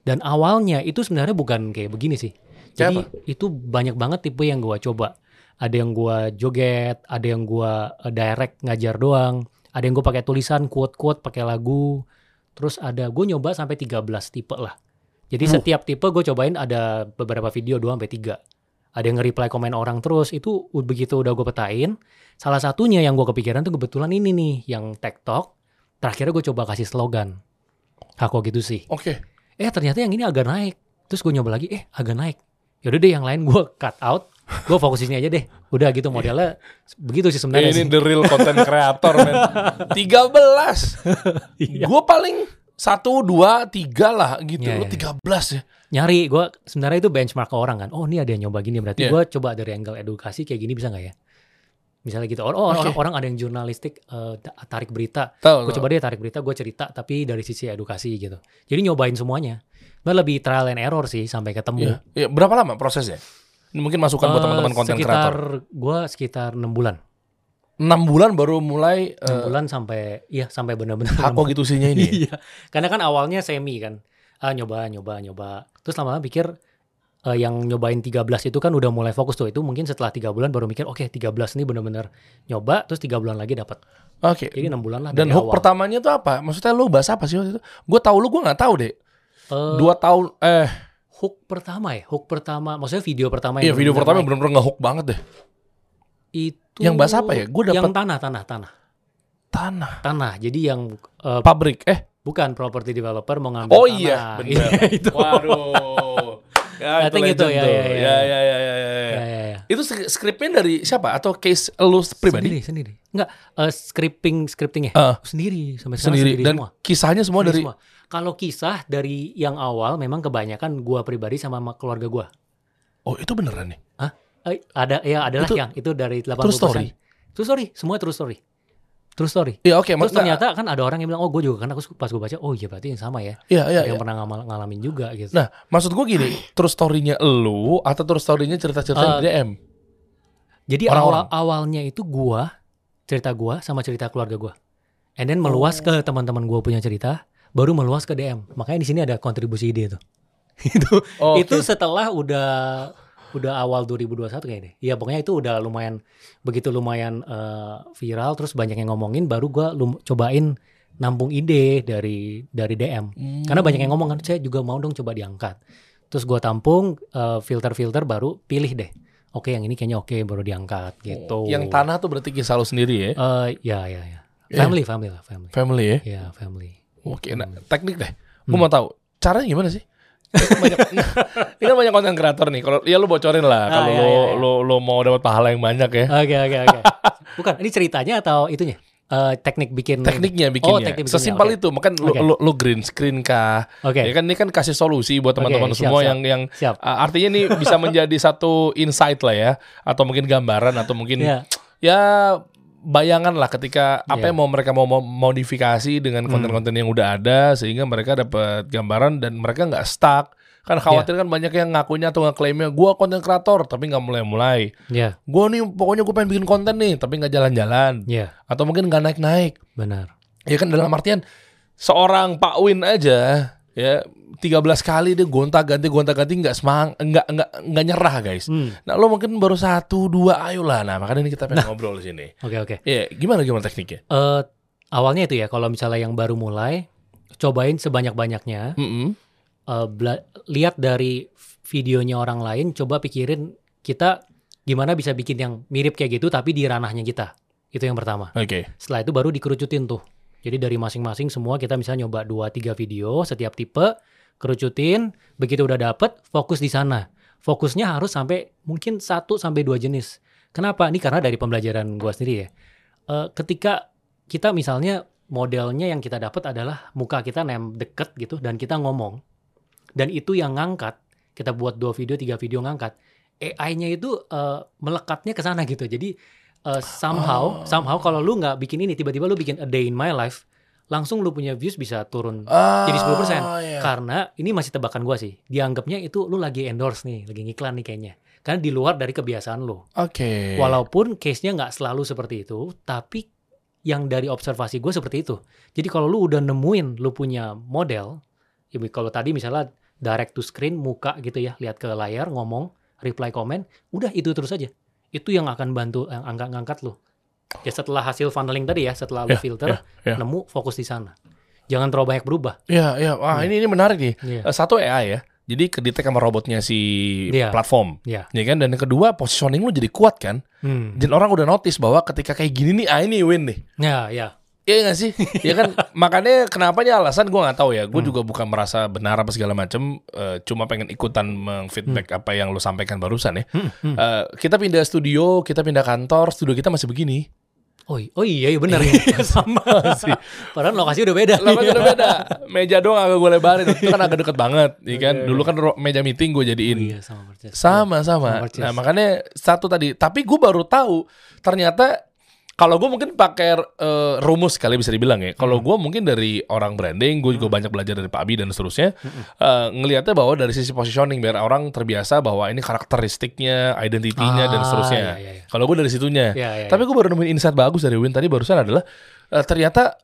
Dan awalnya itu sebenarnya bukan kayak begini sih. Jadi itu banyak banget tipe yang gua coba. Ada yang gua joget, ada yang gua eh, direct ngajar doang, ada yang gua pakai tulisan quote-quote pakai lagu. Terus ada gue nyoba sampai 13 tipe lah. Jadi Uh. setiap tipe gue cobain ada beberapa video 2 sampai 3. Ada yang nge-reply komen orang terus itu begitu udah gue petain. Salah satunya yang gue kepikiran tuh kebetulan ini nih yang TikTok. Terakhirnya gue coba kasih slogan. Aku gitu sih. Oke. Eh ternyata yang ini agak naik. Terus gue nyoba lagi, eh agak naik. Yaudah deh yang lain gue cut out. Gue fokus di sini aja deh. Udah gitu modelnya begitu sih sebenarnya Ini sih. the real content creator, men. 13. Iya. Gue paling satu, dua, tiga lah gitu. Iya, Lu iya, 13 ya. Nyari, gue sebenarnya itu benchmark ke orang kan. Oh ini ada yang nyoba gini, berarti Iya. gue coba dari angle edukasi kayak gini bisa nggak ya? Misalnya gitu. Oh, oh, Oke. orang, orang ada yang jurnalistik eh, ta- tarik berita. Gue coba deh tarik berita, gue cerita tapi dari sisi edukasi gitu. Jadi nyobain semuanya. Gue lebih trial and error sih sampai ketemu. Iya. Iya, Berapa lama prosesnya? Mungkin masukan buat Eh, teman-teman konten sekitar kreator. gue sekitar enam bulan. 6 bulan baru mulai enam eh, bulan sampai iya sampai benar-benar hako gitu sihnya ini. ya? iya karena kan awalnya semi kan ah nyoba nyoba nyoba terus lama-lama pikir eh, yang nyobain 13 itu kan udah mulai fokus tuh itu mungkin setelah tiga bulan baru mikir oke 13 ini benar-benar nyoba terus tiga bulan lagi dapat Oke. jadi enam bulan lah Dan dari hook awal. pertamanya tuh apa? Maksudnya lu bahas apa sih waktu itu? Gue tahu lu, gue nggak tahu deh. Eh, Dua tahun, eh, hook pertama ya hook pertama maksudnya video pertama iya yang video pertama benar-benar yang bener-bener nge-hook banget deh. itu Yang bahas apa ya? Gua yang dapet- tanah tanah tanah Tanah, tanah jadi yang eh, pabrik, eh. bukan property developer mau ngambil Oh tanah iya, bener. itu Waduh. Ya, I think itu, ya, ya, ya. ya, ya, ya, ya, ya, ya. ya, ya, ya. Itu sk- skripnya dari siapa? Atau case lu pribadi? Sendiri, sendiri. Enggak, eh, scripting scriptingnya Eh. sendiri sampai sekarang Sendiri. sendiri, Dan semua. kisahnya semua Sendiri dari semua. Kalau kisah dari yang awal memang kebanyakan gua pribadi sama ma- keluarga gua. Oh, itu beneran nih. Eh, ada ya adalah Itu yang itu dari 80%. true story? True story, semua true story. True story. Iya, oke, Terus maksudnya ternyata kan ada orang yang bilang, "Oh, gue juga kan aku pas gue baca, oh iya berarti yang sama ya." Iya, iya, yang iya. pernah ngamal- ngalamin juga gitu. Nah, maksud gue gini, terus story-nya lu atau terus story-nya cerita-cerita di Eh, DM? Jadi orang-orang. awal awalnya itu gua cerita gua sama cerita keluarga gua. And then meluas ke teman-teman gua punya cerita, baru meluas ke DM. Makanya di sini ada kontribusi ide tuh. itu Oh, itu oke. setelah udah udah awal 2021 kayaknya. Iya pokoknya itu udah lumayan begitu lumayan eh, viral terus banyak yang ngomongin baru gua lum- cobain nampung ide dari dari DM. Hmm. Karena banyak yang ngomong kan saya juga mau dong coba diangkat. Terus gua tampung eh, filter-filter baru pilih deh. Oke yang ini kayaknya oke baru diangkat gitu. Yang tanah tuh berarti kisah lu sendiri ya? Eh ya ya ya. Iya. Family family lah family. Family ya? Ya family. Oke, nah Hmm. teknik deh. Gue mau tahu caranya gimana sih? Banyak, ini kan banyak konten kreator nih. Kalau ya lu bocorin lah. Ah, Kalau iya, iya, iya. lu lu mau dapat pahala yang banyak ya. Oke oke oke. Bukan ini ceritanya atau itunya? Eh teknik bikin Tekniknya Oh, bikinnya. teknik bikinnya, Sesimpel oke. itu. Makan lu, Oke. lu, lu green screen kah? Oke. Ya kan ini kan kasih solusi buat teman-teman siap, semua siap. yang yang Siap. uh, artinya ini bisa menjadi satu insight lah ya atau mungkin gambaran atau mungkin Ya. ya bayangan lah ketika apa Iya. yang mau mereka mau modifikasi dengan Hmm. konten-konten yang udah ada sehingga mereka dapat gambaran dan mereka nggak stuck kan khawatir Iya. kan banyak yang ngakunya atau ngeklaimnya gua konten kreator tapi nggak mulai-mulai Ya, gua nih pokoknya gue pengen bikin konten nih tapi nggak jalan-jalan ya, atau mungkin nggak naik-naik benar. ya kan dalam artian seorang Pak Win aja ya 13 kali dia gonta-ganti gonta-ganti nggak semang nggak nggak nggak nyerah guys Hmm. nah lo mungkin baru satu dua ayo lah nah makanya ini kita pengen ngobrol di sini Oke oke. ya gimana gimana tekniknya Eh awalnya itu ya kalau misalnya yang baru mulai cobain sebanyak-banyaknya Mm-mm. eh, bela- lihat dari videonya orang lain coba pikirin kita gimana bisa bikin yang mirip kayak gitu tapi di ranahnya kita Itu yang pertama. Oke. Setelah itu baru dikerucutin tuh. Jadi dari masing-masing semua kita bisa nyoba 2 3 video setiap tipe, kerucutin, begitu udah dapet fokus di sana. Fokusnya harus sampai mungkin 1 sampai 2 jenis. Kenapa? Ini karena dari pembelajaran gua sendiri ya. Eh, ketika kita misalnya modelnya yang kita dapat adalah muka kita nem deket gitu dan kita ngomong. Dan itu yang ngangkat, kita buat dua video, tiga video ngangkat. AI-nya itu eh, melekatnya ke sana gitu. Jadi eh, somehow, Oh. somehow kalau lu nggak bikin ini, tiba-tiba lu bikin a day in my life, langsung lu punya views bisa turun Ah, jadi 10%. iya. Karena ini masih tebakan gua sih. Dianggapnya itu lu lagi endorse nih, lagi ngiklan nih kayaknya. Karena di luar dari kebiasaan lu. Oke. Walaupun case-nya nggak selalu seperti itu, tapi yang dari observasi gue seperti itu. Jadi kalau lu udah nemuin lu punya model, ya kalau tadi misalnya direct to screen, muka gitu ya, lihat ke layar, ngomong, reply komen, udah itu terus aja. Itu yang akan bantu yang angkat ngangkat lu. Ya setelah hasil funneling tadi ya, setelah lu Ya, filter, ya, ya. nemu fokus di sana. Jangan terlalu banyak berubah. Iya, iya. Wah, ini ini menarik nih. Iya. Eh, Satu AI ya. Jadi kedetek sama robotnya si Iya. platform. Iya. Ya kan? Dan yang kedua positioning lu jadi kuat kan? Hmm. Dan orang udah notice bahwa ketika kayak gini nih, ah ini win nih. Ya, ya. Iya gak sih? ya kan makanya kenapa nih alasan gue nggak tahu ya. Hmm. Gue juga bukan merasa benar apa segala macam. eh, cuma pengen ikutan mengfeedback apa yang lu sampaikan barusan ya. Hmm, hmm. Eh, kita pindah studio, kita pindah kantor, studio kita masih begini. Oh, oh iya, iya benar. Sama sih. Padahal lokasi udah beda. Lama udah beda. Meja doang agak gue lebarin. Itu kan agak deket banget, ya kan? Oke, Dulu kan meja meeting gue Oh, jadiin. iya, sama persis. Sama Sama sama. persis. Nah makanya satu tadi. Tapi gue baru tahu ternyata kalau gue mungkin pakai eh, rumus kali bisa dibilang ya. Kalau gue mungkin dari orang branding, gue juga banyak belajar dari Pak Abi dan seterusnya. eh, ngelihatnya bahwa dari sisi positioning biar orang terbiasa bahwa ini karakteristiknya, identitinya dan Ah, seterusnya. iya, iya, iya. Kalau gue dari situnya. Iya, iya, Tapi gue baru nemuin insight bagus dari Win tadi barusan adalah eh, ternyata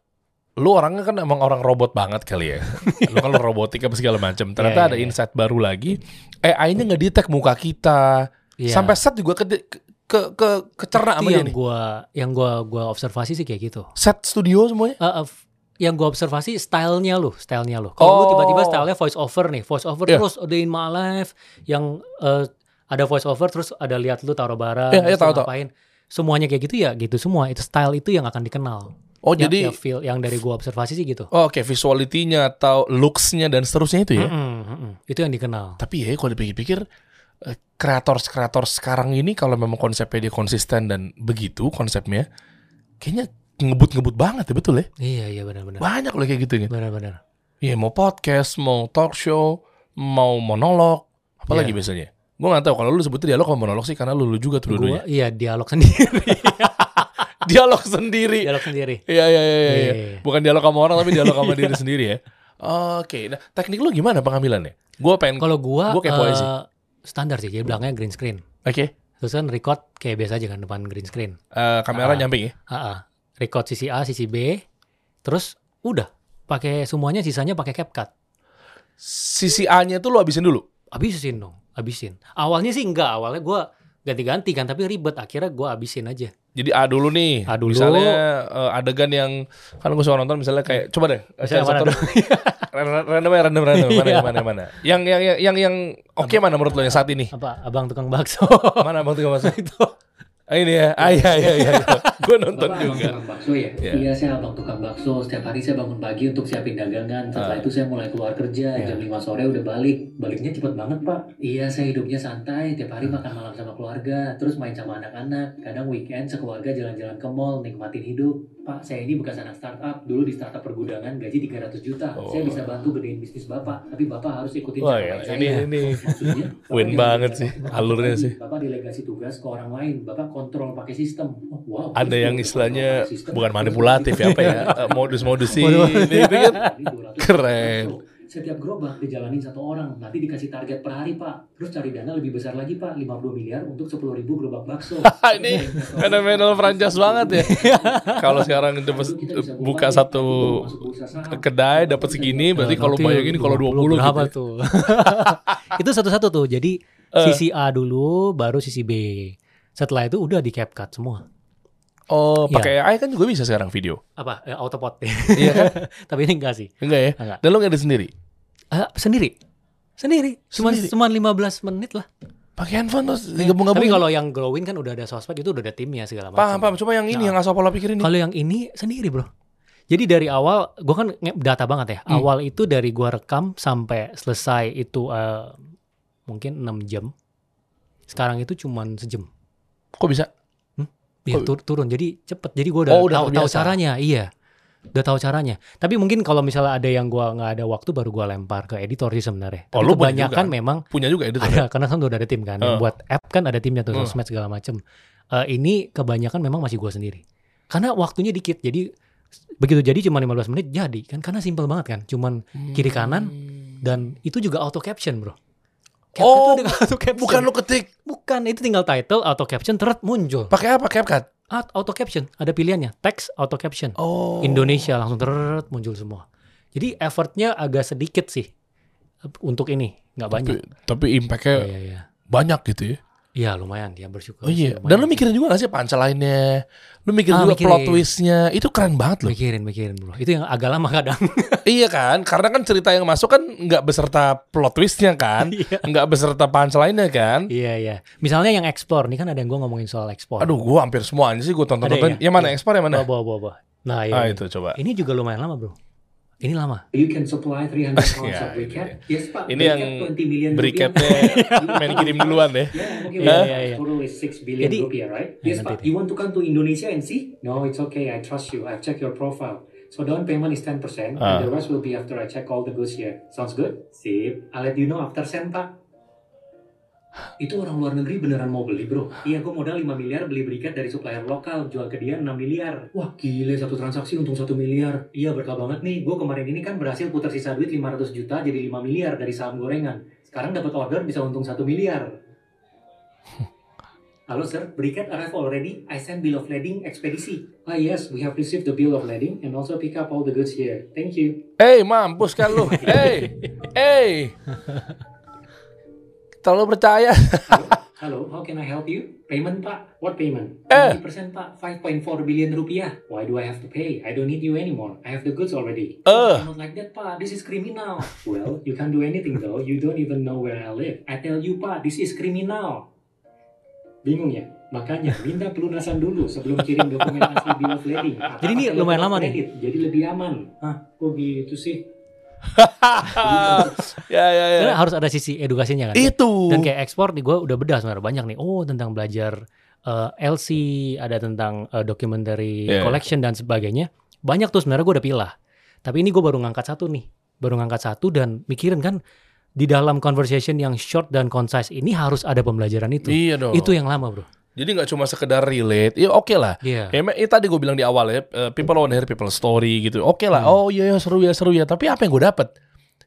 lu orangnya kan emang orang robot banget kali ya. lu kan lu robotik apa segala macam. Ternyata Iya, ada iya, iya. insight baru lagi. AI-nya ngedetect muka kita. Iya. Sampai set juga ke ke ke kecerna sama dia yang nih. gua yang gua gua observasi sih kayak gitu. Set studio semuanya. Eh, f- yang gua observasi stylenya lu, stylenya lu. Kalau lu Oh. tiba-tiba stylenya voice over nih, voice over Iya. terus ada in my life yang eh, ada voice over terus ada lihat lu taruh barang, iya, terus lu tahu, tahu. ngapain. Semuanya kayak gitu ya, gitu semua. Itu style itu yang akan dikenal. Oh Yang- jadi yang feel yang dari gua observasi sih gitu. oh, oke visuality-nya atau looks-nya dan seterusnya itu ya. Mm-mm, mm-mm. Itu yang dikenal. Tapi ya kalau dipikir-pikir kreator-kreator sekarang ini kalau memang konsepnya dia konsisten dan begitu konsepnya kayaknya ngebut-ngebut banget ya betul ya. Iya, iya benar-benar. Banyak loh kayak gitu kan. Benar-benar. Iya mau podcast, mau talk show, mau monolog, apalagi Iya. biasanya. Gue gak tahu kalau lu sebutnya dialog sama monolog sih karena lu, lu juga tuh Gua dua-duanya. iya dialog sendiri. Dialog sendiri. dialog sendiri. Iya iya iya iya. Iya. Bukan dialog sama orang tapi dialog sama diri sendiri ya. Oke, nah teknik lu gimana pengambilannya? Gue pengen. Kalau gua Gua kepo aja eh, sih. Standar sih, jadi belakangnya green screen. Oke, Terus kan record kayak biasa aja kan depan green screen. eh, kamera Ah. nyamping ya. AA. Record sisi A, sisi B. Terus udah pakai semuanya sisanya pakai CapCut. Sisi A-nya tuh lu habisin dulu. Habisin dong, habisin. Awalnya sih enggak, awalnya gua ganti-ganti kan tapi ribet akhirnya gua habisin aja. Jadi A dulu nih. A dulu. Misalnya eh, adegan yang kan gue suka nonton misalnya kayak coba deh. Misalnya mana random random ya, random random mana Iya. yang mana mana. Yang yang yang yang, yang oke mana menurut lo yang saat ini? Apa abang tukang bakso. Mana bang tuh masuk? itu. Ah, ini ya. Ah iya iya iya. gue nonton Bapak juga. tukang bakso ya? Iya. Iya, saya abang tukang bakso. Setiap hari saya bangun pagi untuk siapin dagangan. Setelah Ah. itu saya mulai keluar kerja. Iya. Jam 5 sore udah balik. Baliknya cepet banget, Pak. Iya, saya hidupnya santai. Tiap hari makan malam sama keluarga. Terus main sama anak-anak. Kadang weekend sekeluarga jalan-jalan ke mall. Nikmatin hidup. Pak, saya ini bekas anak startup. Dulu di startup pergudangan gaji 300 juta. Oh. Saya bisa bantu gedein bisnis Bapak. Tapi Bapak harus ikutin Wah, cara ya, main ini saya. ini Maksudnya, Win banget sih, alurnya sih. Bapak delegasi tugas ke orang lain. Bapak kontrol pakai sistem. Oh, wow. ada yang istilahnya bukan manipulatif ya apa ya modus-modus sih ini kan Keren. Setiap gerobak dijalanin satu orang, nanti dikasih target per hari pak. Terus cari dana lebih besar lagi pak, 50 miliar untuk 10 ribu gerobak bakso. ini fenomenal franchise banget ya kalau sekarang dapat buka satu kedai dapat segini berarti kalau bayangin kalau 20 berapa gitu. tuh? itu satu-satu tuh. Jadi Eh. sisi A dulu, baru sisi B. Setelah itu udah di CapCut semua. Oh, Iya. pakai AI kan juga bisa sekarang video. Apa? Eh, autopot. Iya kan? Tapi ini enggak sih. Enggak ya? Enggak. Dan lo ngedit sendiri? Eh, sendiri. Sendiri. Cuman Sendiri? cuman 15 menit lah. Pakai handphone terus Tapi digabung-gabung. kalau yang growing kan udah ada sosmed itu udah ada timnya segala paham, macam. paham. Cuma yang ini Nah. yang asal pola pikir ini. Kalau yang ini sendiri bro. Jadi dari awal, gue kan data banget ya. Hmm. Awal itu dari gua rekam sampai selesai itu eh, mungkin 6 jam. Sekarang itu cuman sejam. Kok bisa? Iya Oh. tur- turun. Jadi cepet. Jadi gue udah, Oh, udah tahu tahu caranya. Iya, udah tahu caranya. Tapi mungkin kalau misalnya ada yang gua nggak ada waktu, baru gua lempar ke editor sih sebenarnya. Oh, Tapi lu punya kebanyakan juga? memang Punya juga itu. ada karena kan udah ada tim kan. Yang Uh. buat app kan ada timnya tuh Uh. sosmed segala macem. Eh, ini kebanyakan memang masih gua sendiri. Karena waktunya dikit. Jadi begitu jadi cuma 15 menit jadi kan karena simple banget kan. Cuman kiri kanan dan itu juga auto caption, Bro. CapCut Oh, auto caption. Bukan lu ketik. Bukan, itu tinggal title auto caption terus muncul. Pakai apa? CapCut. Ah, auto caption, ada pilihannya. Teks auto caption. Oh. Indonesia langsung teret muncul semua. Jadi effortnya agak sedikit sih untuk ini, nggak banyak. Tapi, tapi impact-nya Iya iya iya. banyak gitu ya. Iya lumayan dia Oh bersyukur. iya. sih, Dan lu mikirin juga gak sih punchline-nya? Lu mikirin Ah, juga mikirin. plot twist-nya? Itu keren banget loh. mikirin mikirin bro. Itu yang agak lama kadang. iya kan? Karena kan cerita yang masuk kan nggak beserta plot twist-nya kan? Iya. nggak beserta punchline-nya kan? iya iya. Misalnya yang explore, nih kan ada yang gue ngomongin soal explore. Aduh, gua hampir semua aja sih gua tonton tonton. Ada ya? Yang mana Iya. ekspor yang mana? Bawa bawa bawa. bawa. Nah iya. Ah iya. itu coba. Ini juga lumayan lama bro. Ini lama. You can supply 300 pounds Ya, of briquette. Yes, Pak. Ini yang 20 million Briquette-nya rupiah. main kirim duluan ya. Yeah, okay with that. iya, iya. Total is 6 billion Jadi- rupiah, right? Ya, Yes, Pak. You want to come to Indonesia and see? No, it's okay. I trust you. I've checked your profile. So down payment is 10%, Ah. and the rest will be after I check all the goods here. Sounds good? Sip. I'll let you know after send, Pak. Itu orang luar negeri beneran mau beli, bro. Iya, gue modal 5 miliar beli briket dari supplier lokal, jual ke dia 6 miliar. Wah, gile satu transaksi untung 1 miliar. Iya, berkah banget nih. Gue kemarin ini kan berhasil putar sisa duit 500 juta jadi 5 miliar dari saham gorengan. Sekarang dapat order bisa untung 1 miliar. Halo sir, briquette arrive already. I send bill of lading ekspedisi. Ah yes, we have received the bill of lading and also pick up all the goods here. Thank you. Eh, mampus kan lu. Eh, eh. Terlalu percaya. Halo, how can I help you? Payment pak? What payment? Eh. 20% pak, 5.4 billion rupiah. Why do I have to pay? I don't need you anymore. I have the goods already. Eh. Not like that pak, this is criminal. well, you can't do anything though. You don't even know where I live. I tell you pak, this is criminal. Bingung ya? Makanya minta pelunasan dulu sebelum kirim dokumen asli bill of lading. Jadi ini lumayan lama nih. Jadi lebih aman. Hah, kok gitu sih? ya, ya, ya. Karena harus ada sisi edukasinya kan. Itu. Dan kayak ekspor nih gue udah bedah sebenarnya banyak nih. Oh tentang belajar eh, LC, ada tentang eh, documentary Iya. collection dan sebagainya. Banyak tuh sebenarnya gue udah pilah. Tapi ini gue baru ngangkat satu nih. Baru ngangkat satu dan mikirin kan di dalam conversation yang short dan concise ini harus ada pembelajaran itu. Iya dong. Itu yang lama bro. Jadi nggak cuma sekedar relate. Ya oke lah. Iya. Ya, emang- eh, tadi gue bilang di awal ya, eh, people want to hear people story gitu. Oke lah. Hmm. Oh iya ya seru ya seru ya. Tapi apa yang gue dapet?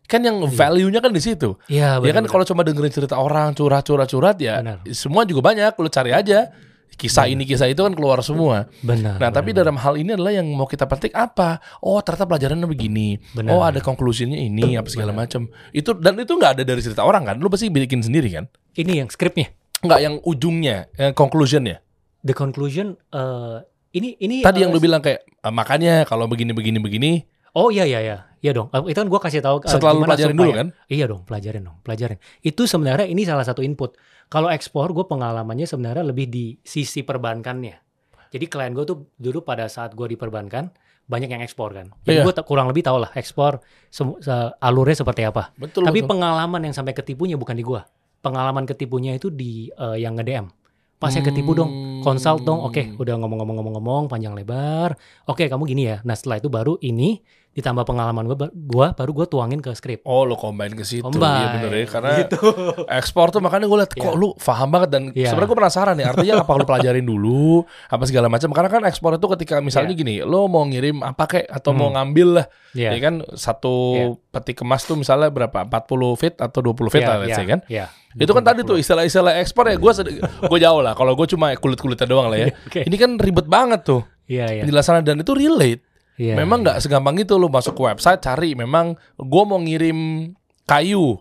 Kan yang value-nya kan di situ. Iya ya kan kalau cuma dengerin cerita orang curhat-curhat-curhat ya Benar. semua juga banyak. Lu cari aja. Kisah ini kisah itu kan keluar semua. benar. Nah, tapi benar. dalam hal ini adalah yang mau kita petik apa? Oh, ternyata pelajarannya begini. Benar. Oh, ada konklusinya ini apa segala macam. Itu dan itu nggak ada dari cerita orang kan? Lu pasti bikin sendiri kan? ini yang skripnya. Nggak yang ujungnya, yang conclusionnya. The conclusion eh ini ini Tadi yang eh, lu bilang kayak "Ah, makanya kalau begini begini begini Oh iya iya iya. Iya dong. Eh, Itu kan gua kasih tahu eh, setelah lu pelajarin supaya- dulu kan? Iya dong, pelajarin dong, pelajarin. Itu sebenarnya ini salah satu input. Kalau ekspor, gue pengalamannya sebenarnya lebih di sisi perbankannya. Jadi klien gue tuh dulu pada saat gue di perbankan banyak yang ekspor kan. Jadi Iya. gue kurang lebih tahu lah ekspor semu- se- alurnya seperti apa. Betul. Tapi betul. pengalaman yang sampai ketipunya bukan di gue. Pengalaman ketipunya itu di eh, yang nge-DM. Pas saya ketipu dong, Hmm. consult dong. Oke, udah ngomong-ngomong-ngomong-ngomong panjang lebar. Oke, kamu gini ya. Nah setelah itu baru ini ditambah pengalaman gue, gua baru gue tuangin ke skrip. Oh, lo combine ke situ. Combine. Iya bener ya. Karena Gitu. ekspor tuh makanya gue liat kok Iya. lu paham banget dan Iya. sebenarnya gue penasaran nih artinya apa lu pelajarin dulu apa segala macam karena kan ekspor itu ketika misalnya gini lo mau ngirim apa kek atau mau Iya. Hmm. ngambil lah Iya. ya kan satu Iya. peti kemas tuh misalnya berapa 40 feet atau 20 feet Iya, lah let's iya, say kan iya. itu kan tadi tuh istilah-istilah ekspor ya gue gue jauh lah kalau gue cuma kulit-kulitnya doang lah ya Oke. ini kan ribet banget tuh Iya, iya. penjelasannya dan itu relate Iya, memang nggak segampang itu lo masuk ke website cari memang gue mau ngirim kayu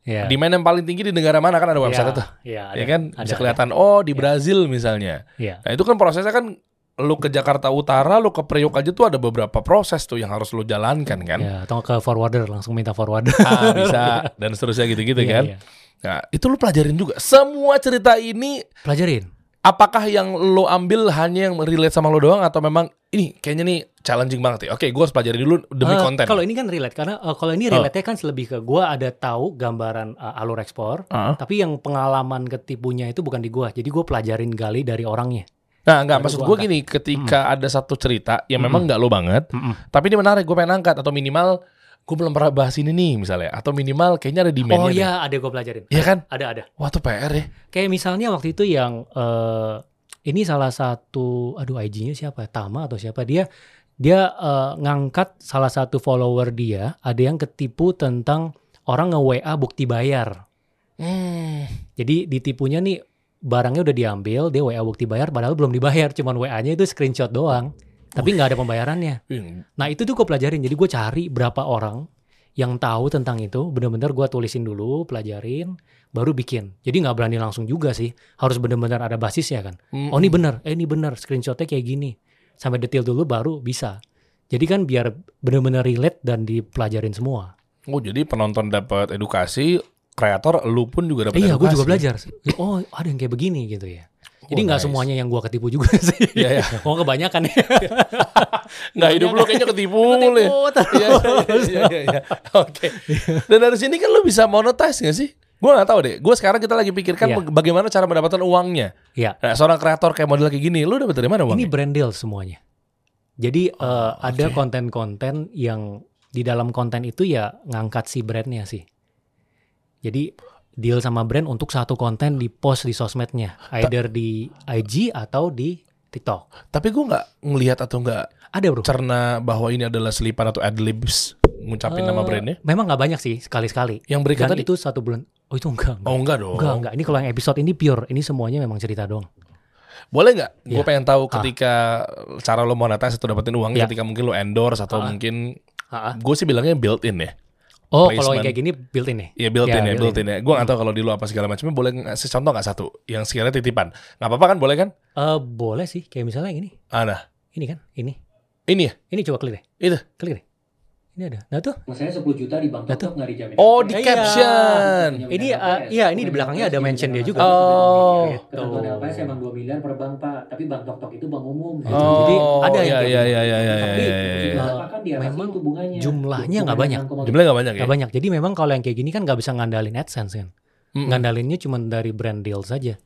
iya. di mana yang paling tinggi di negara mana kan ada website Iya, tuh Iya, ada. ya kan ada, bisa kelihatan oh di Brazil misalnya Iya. nah itu kan prosesnya kan lu ke Jakarta Utara lu ke Priok aja tuh ada beberapa proses tuh yang harus lu jalankan kan Ya, atau ke forwarder langsung minta forwarder. ah bisa dan seterusnya gitu-gitu Iya, kan iya. Nah, itu lu pelajarin juga. Semua cerita ini Pelajarin. Apakah yang lo ambil hanya yang relate sama lo doang atau memang ini kayaknya nih challenging banget ya. Oke, gue harus pelajari dulu demi Eh, konten. Kalau ini kan relate karena eh, kalau ini Oh. relate-nya kan lebih ke gua ada tahu gambaran eh, alur ekspor, Ah. tapi yang pengalaman ketipunya itu bukan di gua. Jadi gua pelajarin gali dari orangnya. Nah, enggak Baru maksud gue gini, ketika ada satu cerita yang memang nggak lo banget, Mm-mm. tapi ini menarik, gue pengen angkat atau minimal gue belum pernah bahas ini nih misalnya, atau minimal kayaknya ada demand Oh iya, ada gua pelajarin. Iya kan? Ada ada. Wah tuh PR ya. Kayak misalnya waktu itu yang eh ini salah satu aduh IG-nya siapa? ya? Tama atau siapa? Dia dia eh, ngangkat salah satu follower dia ada yang ketipu tentang orang nge-WA bukti bayar. Hmm. Jadi ditipunya nih barangnya udah diambil, dia WA bukti bayar padahal belum dibayar, cuman WA-nya itu screenshot doang. Tapi nggak ada pembayarannya. Wih, Nah itu tuh gue pelajarin. Jadi gue cari berapa orang yang tahu tentang itu. Bener-bener gue tulisin dulu, pelajarin, baru bikin. Jadi nggak berani langsung juga sih. Harus bener-bener ada basisnya kan. Oh ini bener, eh ini bener. Screenshotnya kayak gini. Sampai detail dulu baru bisa. Jadi kan biar bener-bener relate dan dipelajarin semua. Oh jadi penonton dapat edukasi, kreator lu pun juga dapat Eh, iya, gue edukasi. juga belajar. Oh ada yang kayak begini gitu ya. Jadi Oh, nggak nice. semuanya yang gue ketipu juga sih. Iya, iya. Oh kebanyakan ya. Nggak hidup lu kayaknya ketipu lu ya. Iya, iya, iya, iya, iya. Oke. Dan dari sini kan lu bisa monetize nggak sih? Gue nggak tahu deh. Gue sekarang kita lagi pikirkan Iya. baga- bagaimana cara mendapatkan uangnya. Iya. Nah, seorang kreator kayak model kayak gini, lu dapat dari mana Ini uangnya? brand deal semuanya. Jadi eh, Oh, ada oke. konten-konten yang di dalam konten itu ya ngangkat si brandnya sih. Jadi deal sama brand untuk satu konten di post di sosmednya, either di IG atau di TikTok. Tapi gue nggak ngelihat atau nggak Ada bro. cerna bahwa ini adalah selipan atau adlibs ngucapin nama Eh, brandnya. Memang nggak banyak sih sekali-sekali. Yang berikut Dan tadi. itu satu bulan. Oh itu enggak. enggak. Oh enggak dong. Enggak, enggak. Ini kalau yang episode ini pure. Ini semuanya memang cerita doang. Boleh nggak? Gue Iya. pengen tahu Ah. ketika cara lo monetize atau dapetin uang Iya. ketika mungkin lo endorse atau Ah. mungkin Ha-ha. gue sih bilangnya built in ya. Oh, kalau Placement. kayak gini built in nih. Iya built Ya, in ya, built built in. in ya. Gue nggak tahu kalau di lo apa segala macamnya. Boleh ngasih contoh nggak satu yang sekiranya titipan? Nggak apa-apa kan? Boleh kan? Eh, boleh sih. Kayak misalnya yang ini. Ah, nah. Ini kan. Ini. Ini ya? Ini coba klik deh. Itu. Klik deh. Ini ada. Nah tuh. Saya 10 juta di bank Nah, tuh. Tok nggak dijamin. Oh, di Iya. caption. Ini, uh, iya, ini di belakangnya ada mention dia juga. Oh. Ketentuan LPS emang 2 miliar per bank, Pak. Tapi bank Tok Tok itu bank umum. Gitu. Jadi ada yang iya, iya, gitu. iya, iya, iya, Tapi, iya, iya, iya. atas memang itu bunganya. jumlahnya nggak banyak. Jumlahnya nggak banyak ya? Gak banyak. Jadi memang kalau yang kayak gini kan nggak bisa ngandalin AdSense kan. Ngandalinnya cuma dari brand deals saja.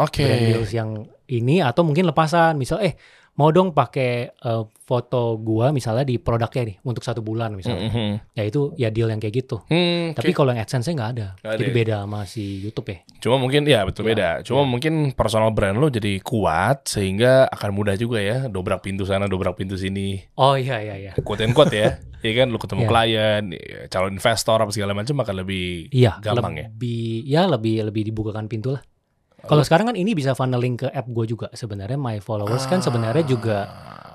Oke. Brand deals yang ini atau mungkin lepasan. Misal eh mau dong pakai eh, foto gua misalnya di produknya nih untuk satu bulan misalnya. Mhm. Ya itu ya deal yang kayak gitu. Hmm, Tapi kalau yang AdSense-nya nggak ada. Ada Jadi ya? beda sama si YouTube ya. Cuma mungkin ya betul Iya, beda. Cuma iya. mungkin personal brand lo jadi kuat sehingga akan mudah juga ya dobrak pintu sana, dobrak pintu sini. Oh iya iya iya. Quote and quote ya. Iya kan lu ketemu Iya. klien, ya, calon investor apa segala macam akan lebih Iya, gampang ya. lebih ya lebih lebih dibukakan pintu lah. Kalau sekarang kan ini bisa funneling ke app gue juga sebenarnya my followers kan sebenarnya juga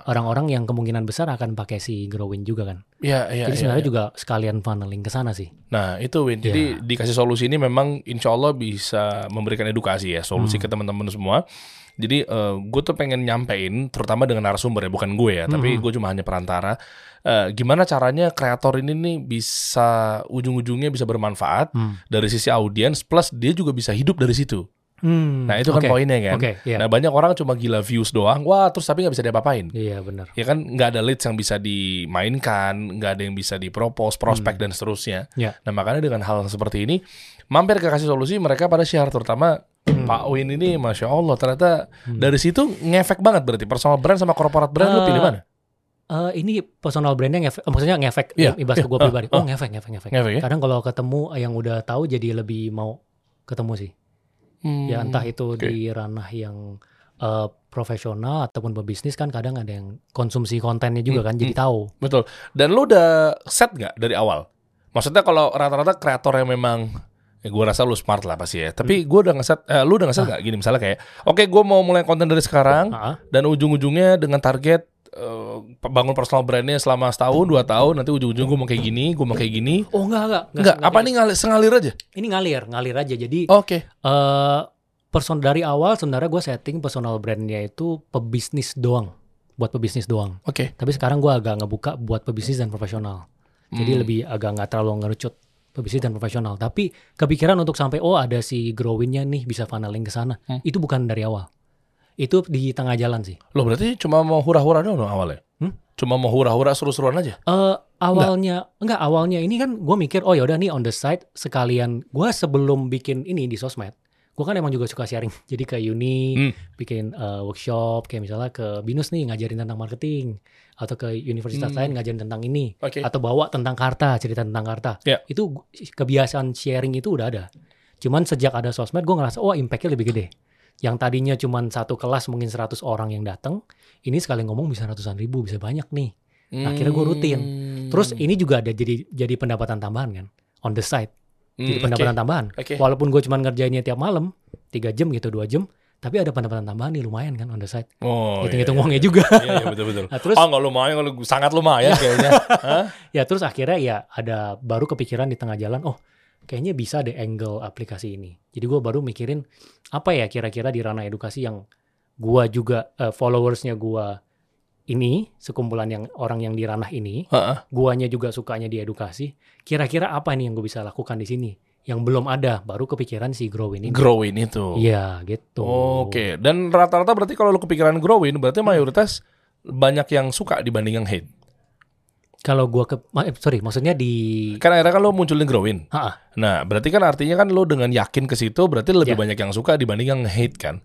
orang-orang yang kemungkinan besar akan pakai si Growin juga kan. Iya, iya, Jadi iya, sebenarnya iya. juga sekalian funneling ke sana sih. Nah itu Win, jadi Iya. dikasih solusi ini memang insya Allah bisa memberikan edukasi ya, solusi Hmm. ke teman-teman semua. Jadi gue tuh pengen nyampein, terutama dengan narasumber ya, bukan gue ya, tapi Mhm. gue cuma hanya perantara. Eh, gimana caranya kreator ini nih bisa ujung-ujungnya bisa bermanfaat Hmm. dari sisi audiens, plus dia juga bisa hidup dari situ. Hmm, Nah itu kan oke. poinnya kan. Oke, iya. Nah banyak orang cuma gila views doang, wah terus tapi nggak bisa diapa-apain. Iya benar. Ya kan nggak ada leads yang bisa dimainkan, nggak ada yang bisa dipropose, prospek dan seterusnya. Ya. Nah makanya dengan hal seperti ini, mampir ke kasih solusi mereka pada share, terutama Hmm. Pak Win ini, masya Allah ternyata Hmm. dari situ ngefek banget berarti personal brand sama corporate brand lu Eh, pilih mana? Eh, ini personal brandnya ngefek, eh, maksudnya ngefek Iya, ibas ke iya, gue ah, pribadi. ah. Oh ngefek, ngefek, ngefek. Ngefek ya? Kadang kalau ketemu yang udah tahu jadi lebih mau ketemu sih. Ya Hmm, entah itu oke. di ranah yang eh, profesional ataupun pebisnis kan kadang ada yang konsumsi kontennya juga Hmm, kan jadi tahu. Betul. Dan lu udah set nggak dari awal? Maksudnya kalau rata-rata kreator yang memang ya gue rasa lu smart lah pasti ya. Tapi gue udah ngeset, eh, lu udah ngeset nggak gini misalnya kayak, oke gue mau mulai konten dari sekarang Ah, dan ujung-ujungnya dengan target eh, bangun personal brandnya selama setahun dua tahun nanti ujung-ujung gue mau kayak gini, gue mau kayak gini. Oh enggak enggak Enggak, apa kayak ini ngalir, sengalir aja? Ini ngalir, ngalir aja. Jadi Oke. eh person dari awal sebenarnya gue setting personal brandnya itu pebisnis doang, buat pebisnis doang. Oke. Tapi sekarang gue agak ngebuka buat pebisnis dan profesional. Jadi Hmm. lebih agak nggak terlalu ngerucut. pebisnis dan profesional. Tapi kepikiran untuk sampai oh ada si growinnya nih bisa funneling ke sana. Hmm. Itu bukan dari awal. Itu di tengah jalan sih. Lo berarti cuma mau hura-hura doang dong awalnya? Hmm? Cuma mau hura-hura seru-seruan aja? Eh awalnya enggak. awalnya ini kan gue mikir oh ya udah nih on the side sekalian gue sebelum bikin ini di sosmed gue kan emang juga suka sharing jadi ke uni Hmm. bikin eh, workshop kayak misalnya ke binus nih ngajarin tentang marketing atau ke universitas Hmm. lain ngajarin tentang ini Oke. atau bawa tentang karta cerita tentang karta Ya. itu kebiasaan sharing itu udah ada cuman sejak ada sosmed gue ngerasa oh impactnya lebih gede yang tadinya cuman satu kelas mungkin 100 orang yang datang ini sekali ngomong bisa ratusan ribu bisa banyak nih Akhirnya gua rutin. Hmm. Terus ini juga ada jadi jadi pendapatan tambahan kan on the side. Jadi Hmm, pendapatan oke. tambahan. Oke. Walaupun gue cuma ngerjainnya tiap malam tiga jam gitu dua jam, tapi ada pendapatan tambahan nih lumayan kan on the side. Oh, Hitung-hitung iya, uangnya iya. juga. Iya, iya betul betul. Nah, terus oh nggak lumayan, kalau sangat lumayan kayaknya. Hah? ya terus akhirnya ya ada baru kepikiran di tengah jalan, oh kayaknya bisa deh angle aplikasi ini. Jadi gue baru mikirin apa ya kira-kira di ranah edukasi yang gua juga eh, followersnya gua ini sekumpulan yang orang yang di ranah ini Heeh. guanya juga sukanya di edukasi. Kira-kira apa nih yang gue bisa lakukan di sini? Yang belum ada, baru kepikiran si Grow ini. Growin itu. Iya, gitu. Oke, dan rata-rata berarti kalau lu kepikiran growin, berarti mayoritas banyak yang suka dibanding yang hate. Kalau gua ke ma- eh, sorry, maksudnya di Kan akhirnya kan lo munculin growin. Ah, ah. Nah, berarti kan artinya kan lo dengan yakin ke situ, berarti lebih Ya. banyak yang suka dibanding yang hate kan.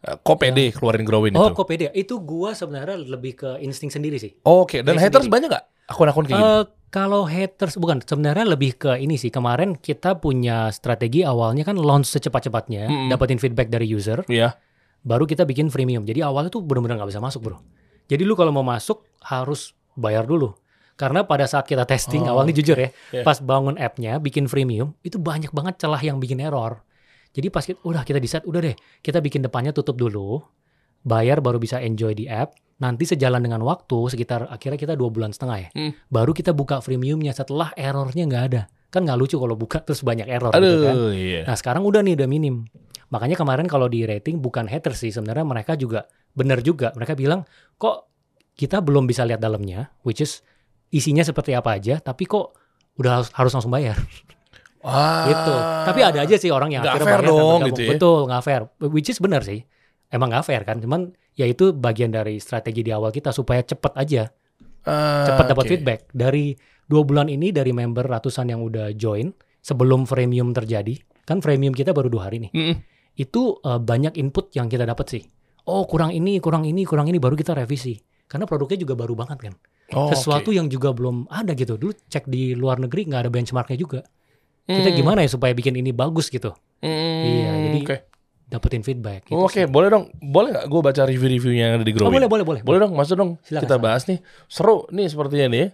Eh, Kok pede keluarin growin Oh, itu? kok beda? Itu gua sebenarnya lebih ke insting sendiri sih. Oke, dan Saya haters sendiri. banyak gak? Akun-akun kayak gitu. Eh, kalau haters bukan sebenarnya lebih ke ini sih. Kemarin kita punya strategi awalnya kan launch secepat-cepatnya, Mm-mm. dapetin feedback dari user, Iya. baru kita bikin freemium. Jadi awalnya tuh benar-benar nggak bisa masuk, Bro. Jadi lu kalau mau masuk harus bayar dulu. Karena pada saat kita testing Oh, awalnya jujur ya, Iya. pas bangun app-nya bikin freemium, itu banyak banget celah yang bikin error. Jadi pas kita, udah kita decide, udah deh, kita bikin depannya tutup dulu, bayar baru bisa enjoy di app. Nanti sejalan dengan waktu, sekitar akhirnya kita dua bulan setengah ya, Hmm. baru kita buka freemiumnya setelah errornya nggak ada. Kan nggak lucu kalau buka terus banyak error gitu kan. Aduh, iya. Nah sekarang udah nih udah minim. Makanya kemarin kalau di rating bukan haters sih sebenarnya mereka juga benar juga. Mereka bilang kok kita belum bisa lihat dalamnya, which is isinya seperti apa aja, tapi kok udah harus, harus langsung bayar Ah. gitu. Tapi ada aja sih orang yang Nggak akhirnya fair bayar dong, gitu ya. Betul nggak fair, which is benar sih. Emang nggak fair kan, cuman ya itu bagian dari strategi di awal kita supaya cepet aja, Ah, cepet dapat oke. feedback. Dari dua bulan ini dari member ratusan yang udah join sebelum freemium terjadi, kan freemium kita baru dua hari nih Mm-mm. itu eh, banyak input yang kita dapat sih. Oh kurang ini, kurang ini, kurang ini, baru kita revisi. Karena produknya juga baru banget kan. Oh, Sesuatu oke. yang juga belum ada gitu. Dulu cek di luar negeri nggak ada benchmarknya juga. Kita Hmm. gimana ya supaya bikin ini bagus gitu. Hmm, Iya, jadi Oke, Dapetin feedback. Gitu Oh, Oke, sih. boleh dong. Boleh nggak gue baca review-reviewnya yang ada di Oh, Growin? boleh, boleh, boleh. Boleh dong, masuk dong. Silakan, Kita silakan. bahas nih. Seru nih sepertinya nih.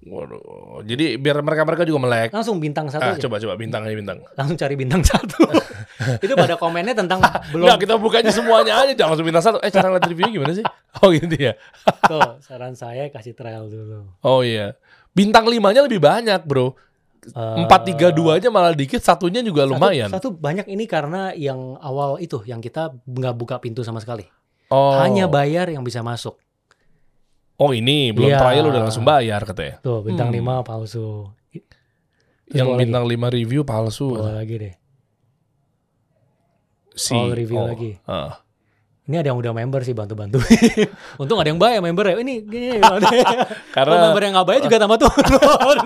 Waduh, jadi biar mereka-mereka juga melek. Langsung bintang satu Ah, aja. coba coba bintang aja bintang. Langsung cari bintang satu. itu pada komennya tentang belum. Enggak, kita bukanya semuanya aja, jangan langsung bintang satu. Eh, cara lihat reviewnya gimana sih? Oh, gitu ya. Tuh, saran saya kasih trial dulu. Oh iya. Bintang limanya lebih banyak, Bro. Eh, Empat tiga dua aja malah dikit, satunya juga satu- lumayan. Satu, banyak ini karena yang awal itu yang kita nggak buka pintu sama sekali. oh. Hanya bayar yang bisa masuk. Oh, ini belum Iya. trial udah langsung bayar katanya. Tuh bintang Hmm. 5 palsu. Terus Yang bawa lagi. bintang 5 review palsu. Bawa lagi deh. Si Oh, review lagi. Ah. Ini ada yang udah member sih bantu-bantu. Untung ada yang bayar member ya. Ini gini. Kalau Karena member yang nggak bayar juga tambah turun.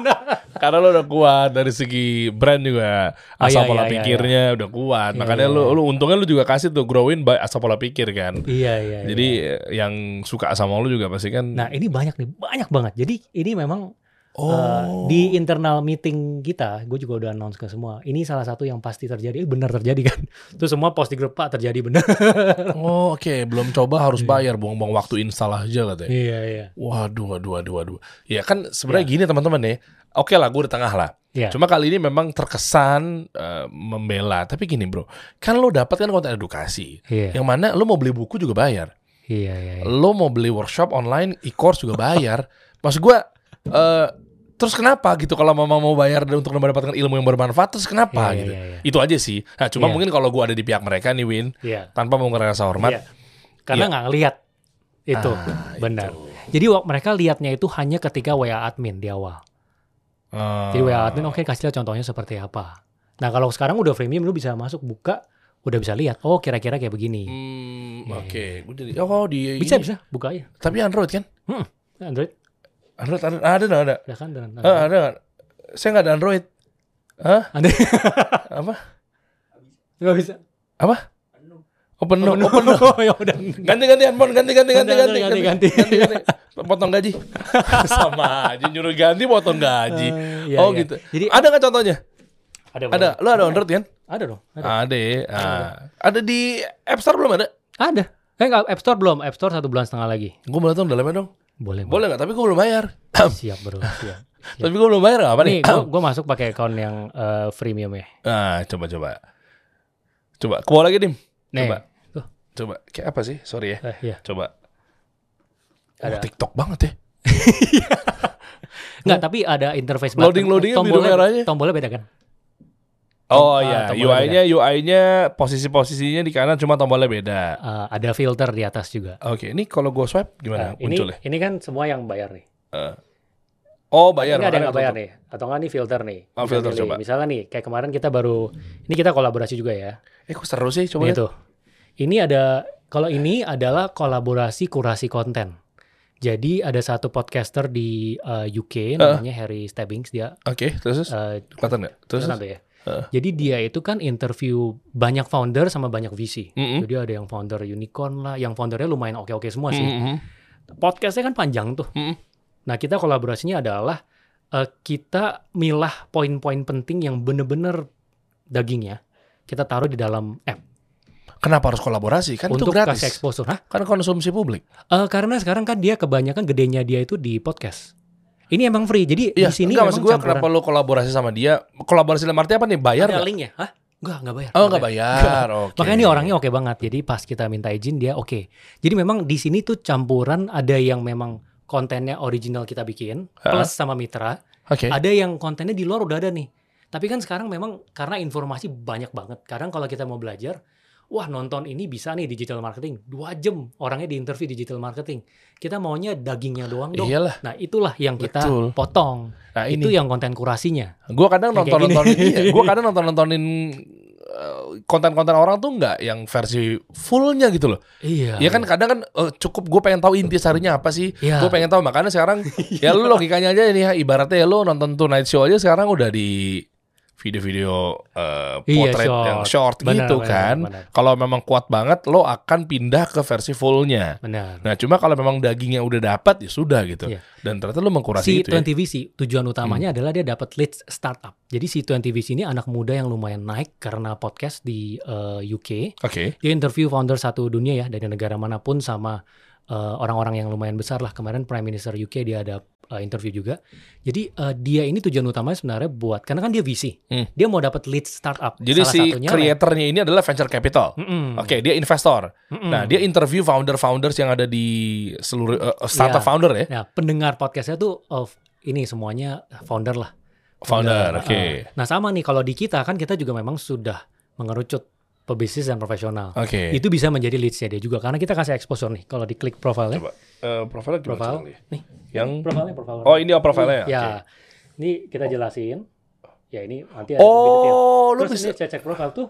Karena lo udah kuat dari segi brand juga Oh, asal iya, pola iya, iya, pikirnya udah kuat. Iya, Makanya iya, lu iya. lu untungnya lu juga kasih tuh growin by asal pola pikir kan. iya iya. Jadi iya. eh, yang suka sama lu juga pasti kan Nah ini banyak nih, banyak banget. Jadi ini memang oh eh, di internal meeting kita, gue juga udah announce ke semua. Ini salah satu yang pasti terjadi, eh, benar terjadi kan. Terus semua post di grup pak terjadi benar. Oh, oke, belum coba harus Iya. bayar, buang-buang waktu install aja katanya. iya iya. Waduh, waduh, waduh, waduh. Ya kan sebenarnya gini teman-teman nih. Oke lah, gue di tengah lah. Iya. Cuma kali ini memang terkesan eh, membela. Tapi gini bro, kan lo dapat kan konten edukasi. Iya Yang mana lo mau beli buku juga bayar. iya iya. iya. Lo mau beli workshop online, e-course juga bayar. Maksud gue, eh, terus kenapa gitu kalau mama mau bayar untuk mendapatkan ilmu yang bermanfaat, terus kenapa Iya, gitu? iya, iya. Itu aja sih. Nah, cuma Iya. mungkin kalau gue ada di pihak mereka nih Win, Iya. tanpa mau ngerasa hormat, Iya. Karena nggak ngelihat itu Ah, benar. itu. Jadi mereka lihatnya itu hanya ketika WA admin di awal. Ah. Jadi WA admin oke kasih lihat contohnya seperti apa. Nah kalau sekarang udah freemium lu bisa masuk buka udah bisa lihat oh kira-kira kayak begini. Hmm, Iya, oke. Jadi oh di Bisa ini. bisa buka aja. Tapi Android kan? Android Android ada ada ada. ada. ya kan dan Ah, ada nggak? Saya nggak ada Android. Hah? Ada Apa? nggak bisa. Apa? Open no, Oh, open no. ya udah. Ganti ganti handphone, ganti ganti ganti ganti Ganti, ganti ganti. ganti. Potong gaji. Sama aja nyuruh ganti potong gaji. Eh, iya, oh iya. gitu. Jadi Ada nggak contohnya? ada Ada. Lu ada Android kan? Ada dong. Ada. Ada. ya. Ah. Ada di App Store belum ada? Ada. Eh nggak App Store belum? App Store satu bulan setengah lagi. Gue mau datang dalamnya dong. Boleh. Boleh nggak? Tapi gue belum bayar. Siap bro. Siap. Tapi gue belum bayar apa nih? Nih, gua, gua masuk pakai account yang eh, freemium ya. Nah, coba coba. Coba, bawah lagi, Dim. Nih. Coba. Tuh. Coba. Kayak apa sih? Sorry ya. Eh, iya. Coba. Oh, Ada. TikTok banget ya. Nggak, tapi ada interface Loading-loadingnya biru tombolnya, merahnya. tombolnya beda kan? Oh iya, tombolnya UI-nya UI-nya posisi-posisinya di kanan cuma tombolnya beda. Eh, ada filter di atas juga. Oke, ini kalau gue swipe gimana Nah, ini muncul ya? ini kan semua yang bayar nih. Eh. Oh bayar. ini ada yang nggak bayar tutup. nih, atau nggak nih filter nih. Oh, filter, milih. coba. Misalnya nih, kayak kemarin kita baru, ini kita kolaborasi juga ya. Eh kok seru sih? Coba tuh. Ini ada kalau ini adalah kolaborasi kurasi konten. Jadi ada satu podcaster di uh, UK namanya Harry Stebbings dia Oke, terus terus? uh, kelihatan nggak? Terus? tuh ya. Heeh. Jadi dia itu kan interview banyak founder sama banyak VC. Mm-mm. Jadi ada yang founder unicorn lah, yang foundernya lumayan oke-oke semua sih. Mm-mm. Podcastnya kan panjang tuh. Mm-mm. Nah kita kolaborasinya adalah eh, kita milah poin-poin penting yang bener-bener dagingnya kita taruh di dalam app Kenapa harus kolaborasi? Kan untuk itu gratis. kasih exposure. Hah? Kan konsumsi publik. Eh, karena sekarang kan dia kebanyakan gedenya dia itu di podcast. Ini emang free. Jadi Iya, di sini enggak maksud gue campuran. kenapa lu kolaborasi sama dia? Kolaborasi dalam arti apa nih? Bayar ada linknya. Hah? Enggak, enggak bayar. Oh, nggak bayar. Oke. Makanya ini orangnya oke banget. Jadi pas kita minta izin dia oke. Jadi memang di sini tuh campuran ada yang memang kontennya original kita bikin Hah? plus sama mitra. Oke. Ada yang kontennya di luar udah ada nih. Tapi kan sekarang memang karena informasi banyak banget. Kadang kalau kita mau belajar, wah nonton ini bisa nih digital marketing. Dua jam orangnya di interview digital marketing. Kita maunya dagingnya doang dong. Iyalah. Nah itulah yang kita Betul. potong. Nah Itu ini, yang konten kurasinya. gue kadang nonton nontonin, gini. iya, gue kadang nonton nontonin konten-konten orang tuh nggak yang versi fullnya gitu loh. Iya. Ya kan kadang kan eh, cukup gue pengen tahu inti sarinya apa sih. Iya. Gue pengen tahu makanya sekarang ya lu logikanya aja ini ya, ibaratnya ya lu nonton Tonight Show aja sekarang udah di video-video eh, Iya, potret short. yang short Benar, gitu benar, kan. Kalau memang kuat banget lo akan pindah ke versi fullnya. Benar. Nah cuma kalau memang dagingnya udah dapat ya sudah gitu. Iya. Dan ternyata lo mengkurasi si itu ya. 20 VC tujuan utamanya Hmm. adalah dia dapat leads startup. Jadi si 20 VC ini anak muda yang lumayan naik karena podcast di eh, UK. Oke. Dia interview founder satu dunia ya dari negara mana pun sama eh, orang-orang yang lumayan besar lah. Kemarin Prime Minister UK dia ada eh, interview juga. Jadi eh, dia ini tujuan utamanya sebenarnya buat karena kan dia VC. Hmm. Dia mau dapat lead startup. Jadi Salah si satunya kreatornya ini adalah venture capital. Mm-mm. Oke, dia investor. Mm-mm. Nah, dia interview founder-founders yang ada di seluruh eh, startup Iya. founder ya. Nah, pendengar podcastnya tuh oh, ini semuanya founder lah. Founder, oke. Uh, Nah, sama nih kalau di kita kan kita juga memang sudah mengerucut pebisnis dan profesional. Oke. Itu bisa menjadi leads-nya dia juga karena kita kasih exposure nih. Kalau diklik profilnya, Coba. Eh, profilnya gimana profile caranya? nih, Yang profilnya profile. Oh, ini oh profilnya. Ya. Oke. Ini kita jelasin. Ya, ini nanti ada. Oh, lu bisa cek cek profile tuh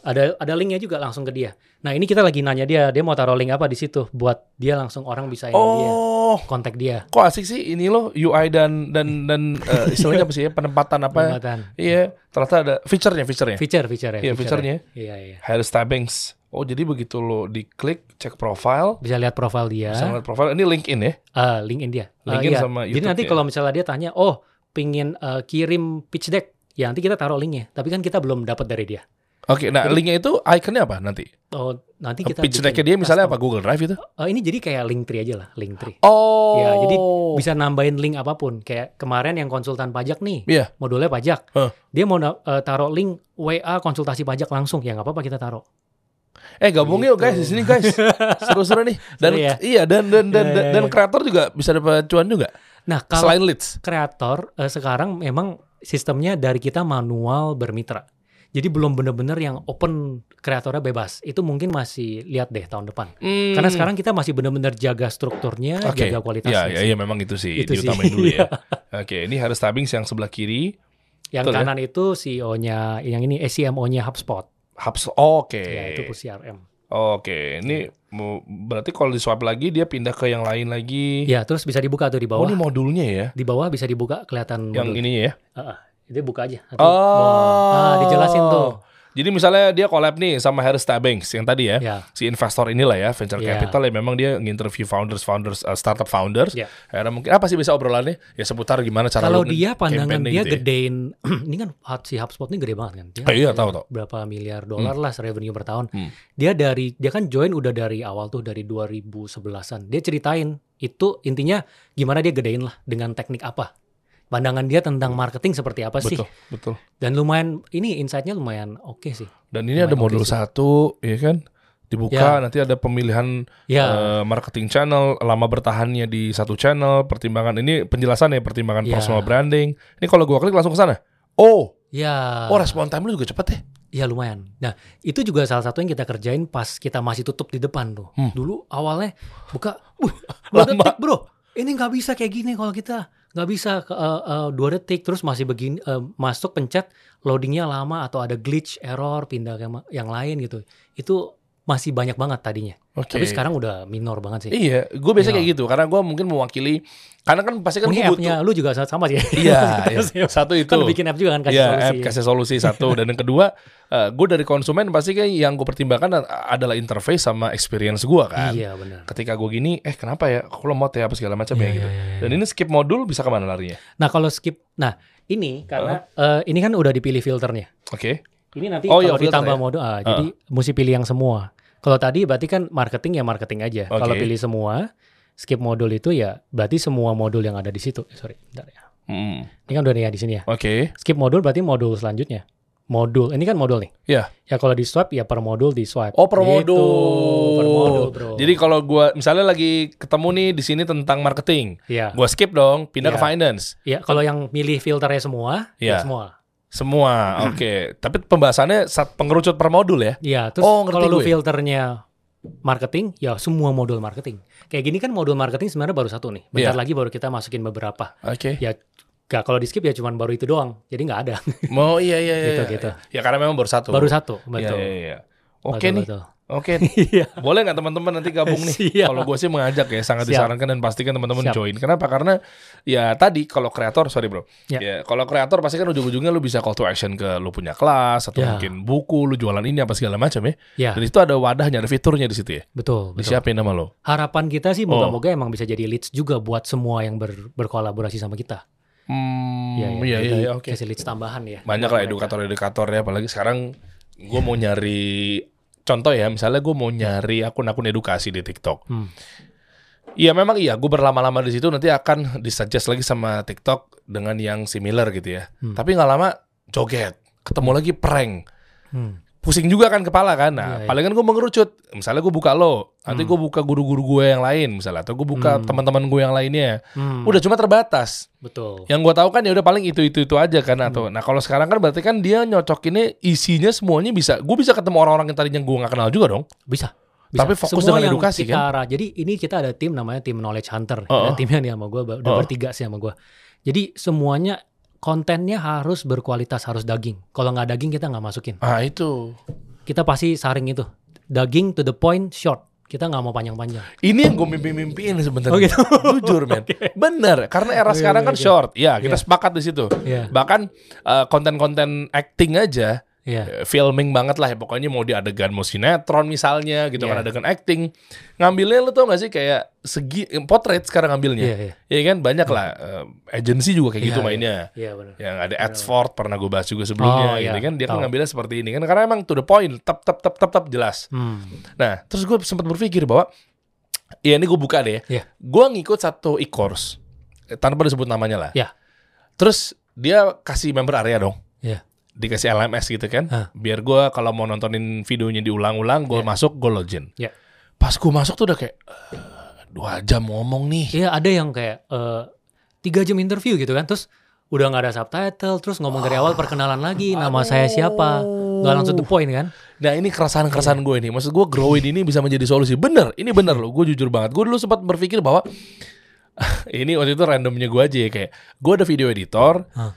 ada ada linknya juga langsung ke dia. Nah, ini kita lagi nanya dia, dia mau taruh link apa di situ buat dia langsung orang bisa ini dia, Oh, kontak dia. kok asik sih ini loh UI dan dan dan eh, istilahnya apa sih ya penempatan apa? Penempatan. Iya, ternyata ada feature-nya, feature-nya. Feature, feature ya. Iya, feature-nya. Iya, iya. Harry Stabbings. Oh, jadi begitu lo diklik cek profile, Bisa lihat profile dia. bisa ngeliat profile. Ini LinkedIn ya? Ah, LinkedIn dia. Ah, LinkedIn iya. sama Jadi YouTube nanti ya? kalau misalnya dia tanya, oh pingin eh, kirim pitch deck, ya nanti kita taruh linknya. Tapi kan kita belum dapat dari dia. Oke, nah Jadi- linknya itu ikonnya apa nanti? Oh nanti kita Pitch deck-nya dia misalnya apa? Google Drive itu? Oh, ini jadi kayak Linktree aja lah, Linktree. Oh. Ya, jadi Bisa nambahin link apa pun. Kayak kemarin yang konsultan pajak nih, Iya. modulnya pajak. Huh. Dia mau eh, taruh link WA konsultasi pajak langsung, ya nggak apa-apa kita taruh. Eh gabung yuk guys di sini guys. Seru-seru nih. Dan Seru ya? iya dan dan dan Ya, dan, ya, dan ya. kreator juga bisa dapat cuan juga. Nah kalau Selain leads. kreator eh, sekarang memang sistemnya dari kita manual bermitra. Jadi belum bener-bener yang open kreatornya bebas. Itu mungkin masih lihat deh tahun depan. Hmm. Karena sekarang kita masih bener-bener jaga strukturnya, Oke. jaga kualitasnya. Ya, ya, sih. ya memang itu sih Itu sih. diutamain dulu ya. Oke, ini Harris Tabings yang sebelah kiri. Yang Betul ya? kanan itu CEO-nya, yang ini CMO-nya HubSpot. Hubs. Oke. Ya, itu CRM. Oke, ini mau- berarti kalau di swipe lagi dia pindah ke yang lain lagi. Ya, terus bisa dibuka tuh di Oh, bawah. ini modulnya ya. Di bawah bisa dibuka kelihatan Yang modul. ini ya. Ah, ah. Itu buka aja. Nanti, Oh. Wah, ah, dijelasin tuh. Jadi misalnya dia collab nih sama Harris Tabings yang tadi ya. Ya. Si investor inilah ya, venture Ya. capital ya memang dia nginterview founders, founders, uh, startup founders. Ya. Akhirnya mungkin apa sih bisa obrolannya? Ya seputar gimana cara Kalau dia pandangan dia gitu ya. gedein, ini kan si HubSpot ini gede banget kan. Dia Oh, iya, tahu, tahu. Berapa miliar dolar lah revenue per tahun. Hmm. Dia dari dia kan join udah dari awal tuh dari 2011-an. Dia ceritain itu intinya gimana dia gedein lah dengan teknik apa. Pandangan dia tentang marketing seperti apa sih. Betul, betul. Dan lumayan ini insight-nya lumayan oke sih. Dan ini ada Lumayan modul oke sih. satu, ya kan? Dibuka nanti ada pemilihan Ya, eh, marketing channel, lama bertahannya di satu channel, pertimbangan ini penjelasan ya, pertimbangan Ya. personal branding. Ini kalau gua klik langsung ke sana. Oh, ya. oh respon time lu juga cepet ya. Ya lumayan. Nah itu juga salah satu yang kita kerjain pas kita masih tutup di depan tuh. Hmm. Dulu awalnya buka, uh, Lama. detik bro. Ini nggak bisa kayak gini kalau kita nggak bisa eh, eh, dua detik terus masih begini eh, masuk pencet loadingnya lama atau ada glitch error pindah ke yang lain gitu. Itu masih banyak banget tadinya. Oke. Tapi sekarang udah minor banget sih. Iya, gue biasa Ya. kayak gitu karena gue mungkin mewakili karena kan pasti kan gue butuh. lu juga sama sih. Iya, iya. satu itu. kan bikin app juga kan kasih Iya, solusi. app kasih solusi satu dan yang kedua, gue dari konsumen pasti kan yang gue pertimbangkan adalah interface sama experience gue kan. Iya benar. Ketika gue gini, eh kenapa ya? Kok lemot ya apa segala macam ya Iya, gitu. iya, iya, Dan ini skip modul bisa ke mana larinya? Nah kalau skip, nah ini karena eh, ini kan udah dipilih filternya. Oke. Ini nanti Oh, iya, kalau filter ditambah ya? mode, ah, jadi mesti pilih yang semua. Kalau tadi berarti kan marketing ya marketing aja. Oke. Kalau pilih semua, skip modul itu ya berarti semua modul yang ada di situ. Eh, sorry, bentar ya. Mm. Ini kan udah nih ya di sini ya. Oke. Skip modul berarti modul selanjutnya. Modul, ini kan modul nih. Iya. Ya kalau di swipe ya per modul di swipe. Oh per Gitu, modul. Per modul bro. Jadi kalau gue misalnya lagi ketemu nih di sini tentang marketing, ya, gue skip dong, pindah ke Iya. finance. ya kalau yang milih filternya semua, Iya. ya semua. Semua, oke. Tapi pembahasannya saat pengerucut per modul ya. Iya, terus Oh, kalau lu filternya marketing, ya semua modul marketing. Kayak gini kan modul marketing sebenarnya baru satu nih. Bentar Iya. lagi baru kita masukin beberapa. Oke. Ya Gak, kalau di skip ya cuman baru itu doang. Jadi nggak ada. Mau iya iya iya. Gitu, iya. gitu. Ya karena memang baru satu. baru satu, Iya betul. iya iya. Oke Betul, nih. betul. Oke. Iya. Boleh nggak teman-teman nanti gabung nih? Kalau gue sih mengajak ya, sangat Siap. disarankan dan pastikan teman-teman join. Kenapa? Karena ya tadi kalau kreator, sorry bro, Ya. ya kalau kreator pasti kan ujung-ujungnya lu bisa call to action ke lu punya kelas atau Ya. mungkin buku, lu jualan ini apa segala macam ya. Ya, Dan itu ada wadahnya, ada fiturnya di situ ya. betul. betul. Disiapin nama lo. Harapan kita sih Oh. moga-moga emang bisa jadi leads juga buat semua yang ber- berkolaborasi sama kita. Hmm, Iya, iya iya jadi iya, oke. Kasih leads tambahan ya. Banyak lah edukator-edukator ya, apalagi sekarang gue mau nyari contoh ya, misalnya gue mau nyari akun-akun edukasi di TikTok. Hmm. Iya memang iya, gue berlama-lama di situ nanti akan disuggest lagi sama TikTok dengan yang similar gitu ya. Hmm. Tapi nggak lama joget, ketemu lagi prank, Hmm. Pusing juga kan kepala kan. Nah, Iya, iya. palingan gue mengerucut. Misalnya gue buka lo, nanti Hmm. gue buka guru-guru gue yang lain, misalnya atau gue buka Hmm. teman-teman gue yang lainnya. Hmm. Udah cuma terbatas. betul. Yang gue tahu kan ya udah paling itu itu itu aja kan Hmm. atau. Nah kalau sekarang kan berarti kan dia nyocokinnya isinya semuanya bisa. Gue bisa ketemu orang-orang yang tadinya gue nggak kenal juga dong. Bisa. Tapi fokus Semua dengan edukasi, kan? arah. Jadi ini kita ada tim namanya tim knowledge hunter. Oh, Ada oh. timnya nih sama gue, udah Oh. bertiga sih sama gue. Jadi semuanya kontennya harus berkualitas, harus daging. Kalau nggak daging kita nggak masukin. Ah itu. Kita pasti saring itu. Daging to the point, short. Kita nggak mau panjang-panjang. Ini yang gue mimpi-mimpiin sebenarnya. Oh, gitu. Jujur men. Bener. Karena era sekarang kan oke. short. Ya kita Iya. sepakat di situ. Iya, Bahkan eh, konten-konten acting aja. Iya. eh, Filming banget lah ya. Pokoknya mau di adegan mau sinetron misalnya gitu Iya. kan. Adegan acting. Ngambilnya lu tau gak sih kayak segi eh, potret sekarang ngambilnya. Iya, iya. Ya kan banyak lah. eh, agency juga kayak Iya, gitu iya. mainnya. Iya benar. Yang ada Adsford pernah gue bahas juga sebelumnya Oh, gitu iya. kan. Dia kan ngambilnya seperti ini kan. Karena emang to the point. Tap tap tap tap tap jelas. Hmm. Nah, terus gue sempat berpikir bahwa ya ini gue buka deh. Iya. Gue ngikut satu e-course eh, tanpa disebut namanya lah. Iya. Terus dia kasih member area dong. Iya. Dikasih LMS gitu kan. Hah. Biar gue kalau mau nontonin videonya diulang-ulang, gue Iya. masuk, gue login. Iya. Pas gue masuk tuh udah kayak "Eh, dua jam ngomong nih. Iya ada yang kayak eh, tiga jam interview gitu kan, terus udah nggak ada subtitle, terus ngomong dari awal perkenalan lagi, nama saya siapa, nggak langsung to point kan? Nah ini Iya. keresahan-keresahan gue nih. Maksud gue growing ini bisa menjadi solusi. Bener, ini bener loh. Gue jujur banget. Gue dulu sempat berpikir bahwa ini waktu itu randomnya gue aja ya kayak gue ada video editor, Hah.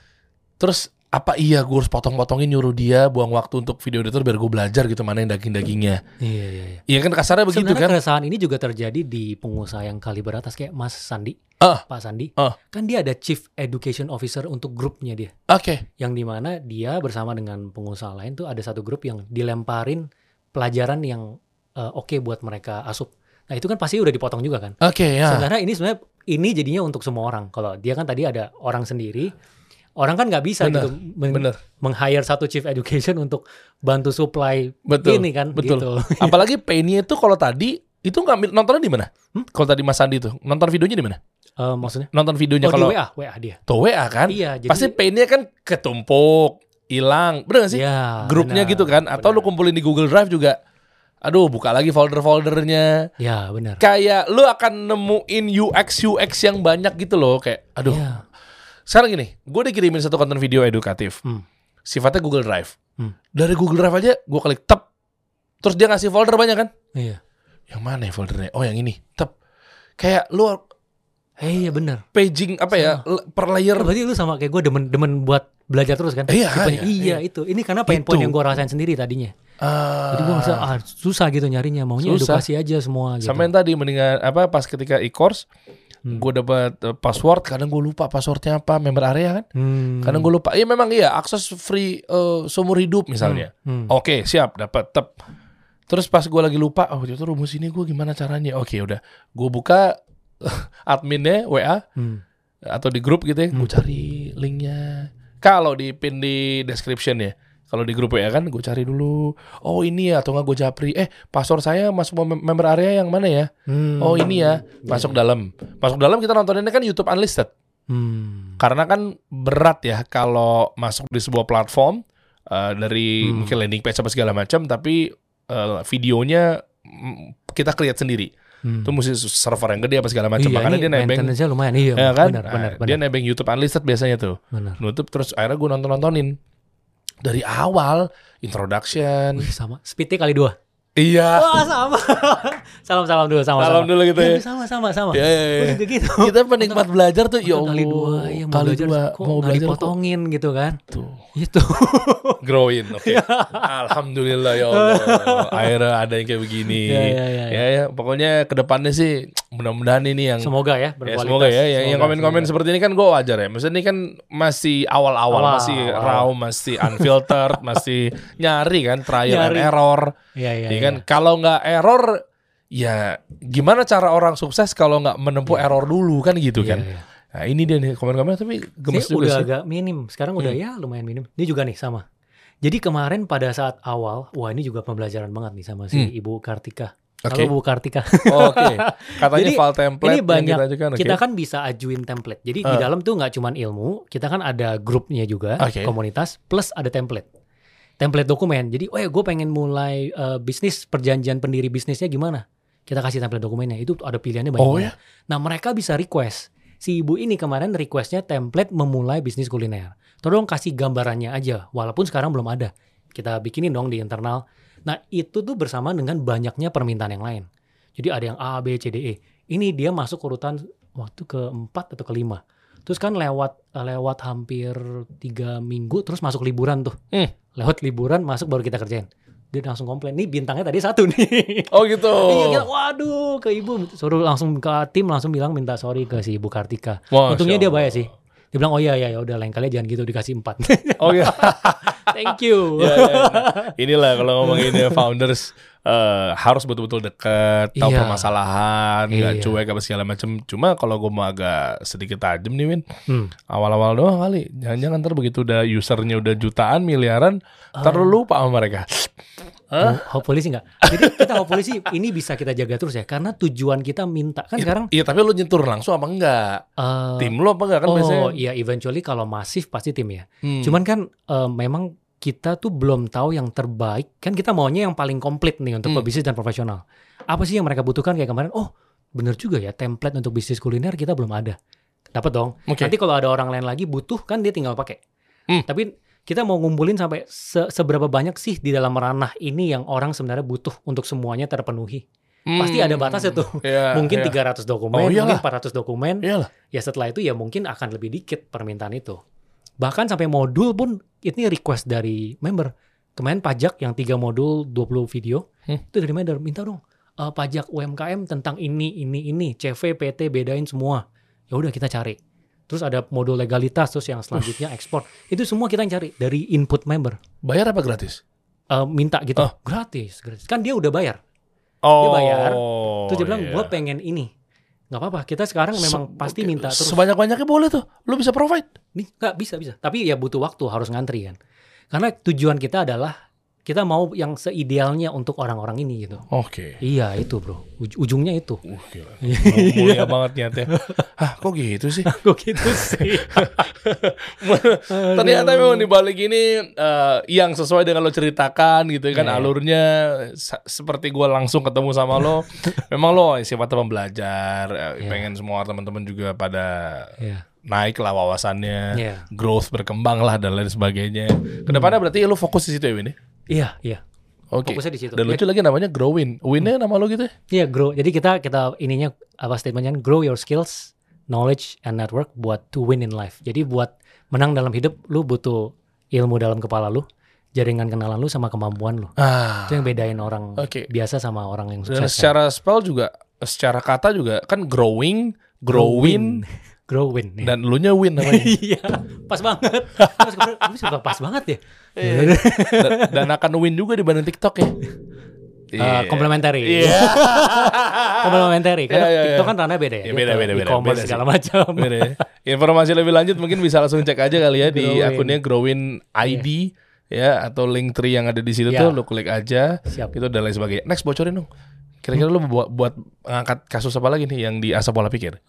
terus apa iya gue harus potong-potongin nyuruh dia buang waktu untuk video editor biar gue belajar gitu mana yang daging-dagingnya. Iya iya iya. Iya kan kasarnya begitu Sebenarnya kan? keresahan ini juga terjadi di pengusaha yang kaliber atas kayak Mas Sandi, Ah. Pak Sandi. Ah. Kan dia ada Chief Education Officer untuk grupnya dia. Oke, yang di mana dia bersama dengan pengusaha lain tuh ada satu grup yang dilemparin pelajaran yang eh, oke buat mereka asup. Nah itu kan pasti udah dipotong juga kan. oke ya. Sebenarnya ini sebenarnya ini jadinya untuk semua orang. Kalau dia kan tadi ada orang sendiri, orang kan nggak bisa Bener, gitu men- Bener, meng-hire satu chief education untuk bantu supply betul. ini kan. betul. Gitu. Apalagi painnya itu kalau tadi itu nggak nontonnya di mana? Hmm? Kalau tadi Mas Sandi tuh nonton videonya di mana? Eh, maksudnya? Nonton videonya Oh di kalau WA, WA dia. tuh WA kan? Iya, jadi Pasti painnya kan ketumpuk, hilang, bener gak sih? Iya, Grupnya benar, gitu kan? Atau lu benar. kumpulin di Google Drive juga. Aduh, buka lagi folder-foldernya. Ya benar. Kayak lu akan nemuin UX UX yang banyak gitu loh. Kayak, aduh. Iya. Sekarang gini, gue dikirimin satu konten video edukatif. Hmm. Sifatnya Google Drive. Hmm. Dari Google Drive aja, gue klik tep. Terus dia ngasih folder banyak kan? Iya. Yang mana ya foldernya? Oh yang ini, tep. Kayak lu Eh, iya benar. paging apa ya, l- per layer. Oh, berarti lu sama kayak gue demen demen buat belajar terus kan? Iya, Tipenya, iya, iya, itu. Ini karena pain point yang gue rasain sendiri tadinya. Ah, Jadi gue ngerasa ah susah gitu nyarinya. Maunya Susah. edukasi aja semua gitu. Sama yang tadi mendingan apa pas ketika e-course Hmm. gue dapat eh, password kadang gue lupa passwordnya apa member area kan Hmm. kadang gue lupa iya memang iya akses free eh, seumur hidup misalnya Hmm. oke siap dapat tep terus pas gue lagi lupa oh itu rumus ini gue gimana caranya oke udah gue buka adminnya wa Hmm. atau di grup gitu ya gue Hmm. cari linknya kalau di pin di description ya kalau di grup ya kan gue cari dulu oh ini ya atau nggak gue japri eh password saya masuk mem- member area yang mana ya Hmm. Oh ini ya, masuk dalam. Masuk dalam kita nontoninnya kan YouTube Unlisted. Hmm. Karena kan berat ya kalau masuk di sebuah platform eh, dari Hmm. mungkin landing page apa segala macam, tapi eh, videonya mm, kita create sendiri. Hmm. Itu mesti server yang gede apa segala macam. Iya, Makanya dia nebeng, lumayan. Iya, ya kan? benar, Nah, benar, dia benar. nebeng YouTube Unlisted biasanya tuh. benar. Nutup terus akhirnya gue nonton nontonin dari awal introduction. Wih, sama. Speednya kali dua. Iya. Wah, sama. salam salam dulu, sama Salam dulu gitu ya. Sama sama sama. Iya, iya, Gue iya. juga gitu. Kita penikmat belajar tuh ya Allah. kali dua, ya mau kali belajar dua kok mau belajar kok dipotongin gitu kan. tuh. Itu. growing oke. Alhamdulillah ya Allah. Akhirnya ada yang kayak begini. Ya, ya, ya, ya ya pokoknya ke depannya sih mudah-mudahan ini yang Semoga ya ya, semoga ya. yang, yang Semoga, komen-komen semoga. seperti ini kan gue wajar ya. Maksudnya ini kan masih awal-awal Awal, masih raw masih unfiltered masih nyari kan trial and Nyari. error. Iya, iya. ya kan? Kalau nggak error ya gimana cara orang sukses kalau nggak menempuh Iya. error dulu? Kan gitu Iya, kan? iya. Nah ini dia nih komen-komen tapi gemes juga udah sih agak minim. Sekarang udah Hmm. ya lumayan minim. Ini juga nih sama. Jadi kemarin pada saat awal, wah ini juga pembelajaran banget nih sama si Hmm. Ibu Kartika. oke Halo Bu Kartika. oke katanya Jadi, file template ini banyak. kita ajukan, oke. Kita kan bisa ajuin template. Jadi di Ah. dalam tuh nggak cuman ilmu, kita kan ada grupnya juga, Oke. komunitas, plus ada template. Template dokumen. Jadi, oh ya gue pengen mulai eh, bisnis, perjanjian pendiri bisnisnya gimana? Kita kasih template dokumennya. Itu ada pilihannya banyak. Oh, banget. Nah mereka bisa request. Si ibu ini kemarin requestnya template memulai bisnis kuliner. Tolong kasih gambarannya aja, walaupun sekarang belum ada. Kita bikinin dong di internal. Nah itu tuh bersama dengan banyaknya permintaan yang lain. Jadi ada yang A, B, C, D, E. Ini dia masuk urutan waktu keempat atau kelima. Terus kan lewat lewat hampir tiga minggu, terus masuk liburan tuh. Hmm. Lewat liburan masuk baru kita kerjain. Dia langsung komplain, nih bintangnya tadi satu nih. Oh gitu. Iya, waduh ke ibu suruh langsung ke tim langsung bilang minta sorry ke si ibu Kartika. Masya Untungnya dia bayar sih. Dia bilang oh iya iya ya udah lain kali jangan gitu dikasih empat. Oh iya. Thank you. Ya, ya, nah, inilah kalau ngomongin ya, founders eh, harus betul-betul dekat, tahu Iya. permasalahan, nggak Iya. cuek apa segala macam. Cuma kalau gue mau agak sedikit tajam nih, Win, Hmm. awal-awal doang kali. Jangan-jangan ntar begitu udah usernya udah jutaan, miliaran, ntar lu lupa sama mereka. Hah? Oh, hopefully sih enggak. Jadi kita hopefully sih ini bisa kita jaga terus ya karena tujuan kita minta kan sekarang Iya, tapi lu nyentuh langsung apa enggak? eh, Tim lu apa enggak kan oh biasanya? iya eventually kalau masif pasti tim ya. Hmm. Cuman kan eh, memang kita tuh belum tahu yang terbaik. Kan kita maunya yang paling komplit nih untuk Hmm. pebisnis dan profesional. Apa sih yang mereka butuhkan kayak kemarin? Oh, bener juga ya template untuk bisnis kuliner kita belum ada. Dapat dong. Oke. Nanti kalau ada orang lain lagi butuh kan dia tinggal pakai. Hmm. Tapi kita mau ngumpulin sampai se- seberapa banyak sih di dalam ranah ini yang orang sebenarnya butuh untuk semuanya terpenuhi. Pasti ada batasnya tuh. Iya, mungkin iya. 300 dokumen, Oh, iyalah. mungkin 400 dokumen. Iyalah. Ya setelah itu ya mungkin akan lebih dikit permintaan itu. Bahkan sampai modul pun ini request dari member. Kemarin pajak yang tiga modul 20 video Hmm. itu dari member minta dong eh, pajak UMKM tentang ini ini ini CV PT bedain semua. Ya udah kita cari. Terus ada modul legalitas terus yang selanjutnya ekspor. Itu semua kita yang cari dari input member. Bayar apa gratis? Eh, minta gitu Oh. gratis, gratis. Kan dia udah bayar. Oh, bayar, Terus dia bilang iya. gue pengen ini. nggak apa-apa. Kita sekarang memang Se- pasti minta terus. Sebanyak-banyaknya boleh tuh. Lu bisa provide. Nih, nggak bisa bisa. Tapi ya butuh waktu harus ngantri kan. Karena tujuan kita adalah kita mau yang seidealnya untuk orang-orang ini gitu. Oke. Iya itu bro. Uj- ujungnya itu. Uh, gila. Iya. Mulia banget niatnya. Hah, kok gitu sih? Kok gitu sih? Ternyata memang di balik ini eh, yang sesuai dengan lo ceritakan gitu kan Iya. alurnya seperti gua langsung ketemu sama lo. memang lo sifatnya pembelajar, eh, Iya. pengen semua teman-teman juga pada Iya. Naik lah wawasannya, Iya. growth berkembang lah dan lain sebagainya. Ke depannya berarti lo fokus di situ ya Win? ya? Iya, iya. Oke. Fokusnya di situ. Dan lucu lagi namanya Growin. Winnya nama lo gitu ya? Iya, grow. Jadi kita kita ininya apa statementnya grow your skills, knowledge and network buat to win in life. Jadi buat menang dalam hidup lu butuh ilmu dalam kepala lu, jaringan kenalan lu sama kemampuan lu. Ah. Itu yang bedain orang Oke. biasa sama orang yang Dan sukses. kan. secara spell juga, secara kata juga kan growing, growin, grow win. ya. dan lu nya win namanya. Iya, pas banget. Terus gue suka pas banget ya. dan, dan akan win juga dibanding TikTok ya. Eh, complementary. Iya. Complementary. Karena Iya, iya, TikTok iya. kan ranah beda ya. Dia beda, beda, beda. E-commerce Beda segala macam. Bener ya. Informasi lebih lanjut mungkin bisa langsung cek aja kali ya di Growin. akunnya Growin ID ya atau link tree yang ada di situ Iya. tuh lu klik aja Siap. itu dan lain sebagainya. Next bocorin dong. Kira-kira lu buat buat ngangkat kasus apa lagi nih yang di asap pola pikir?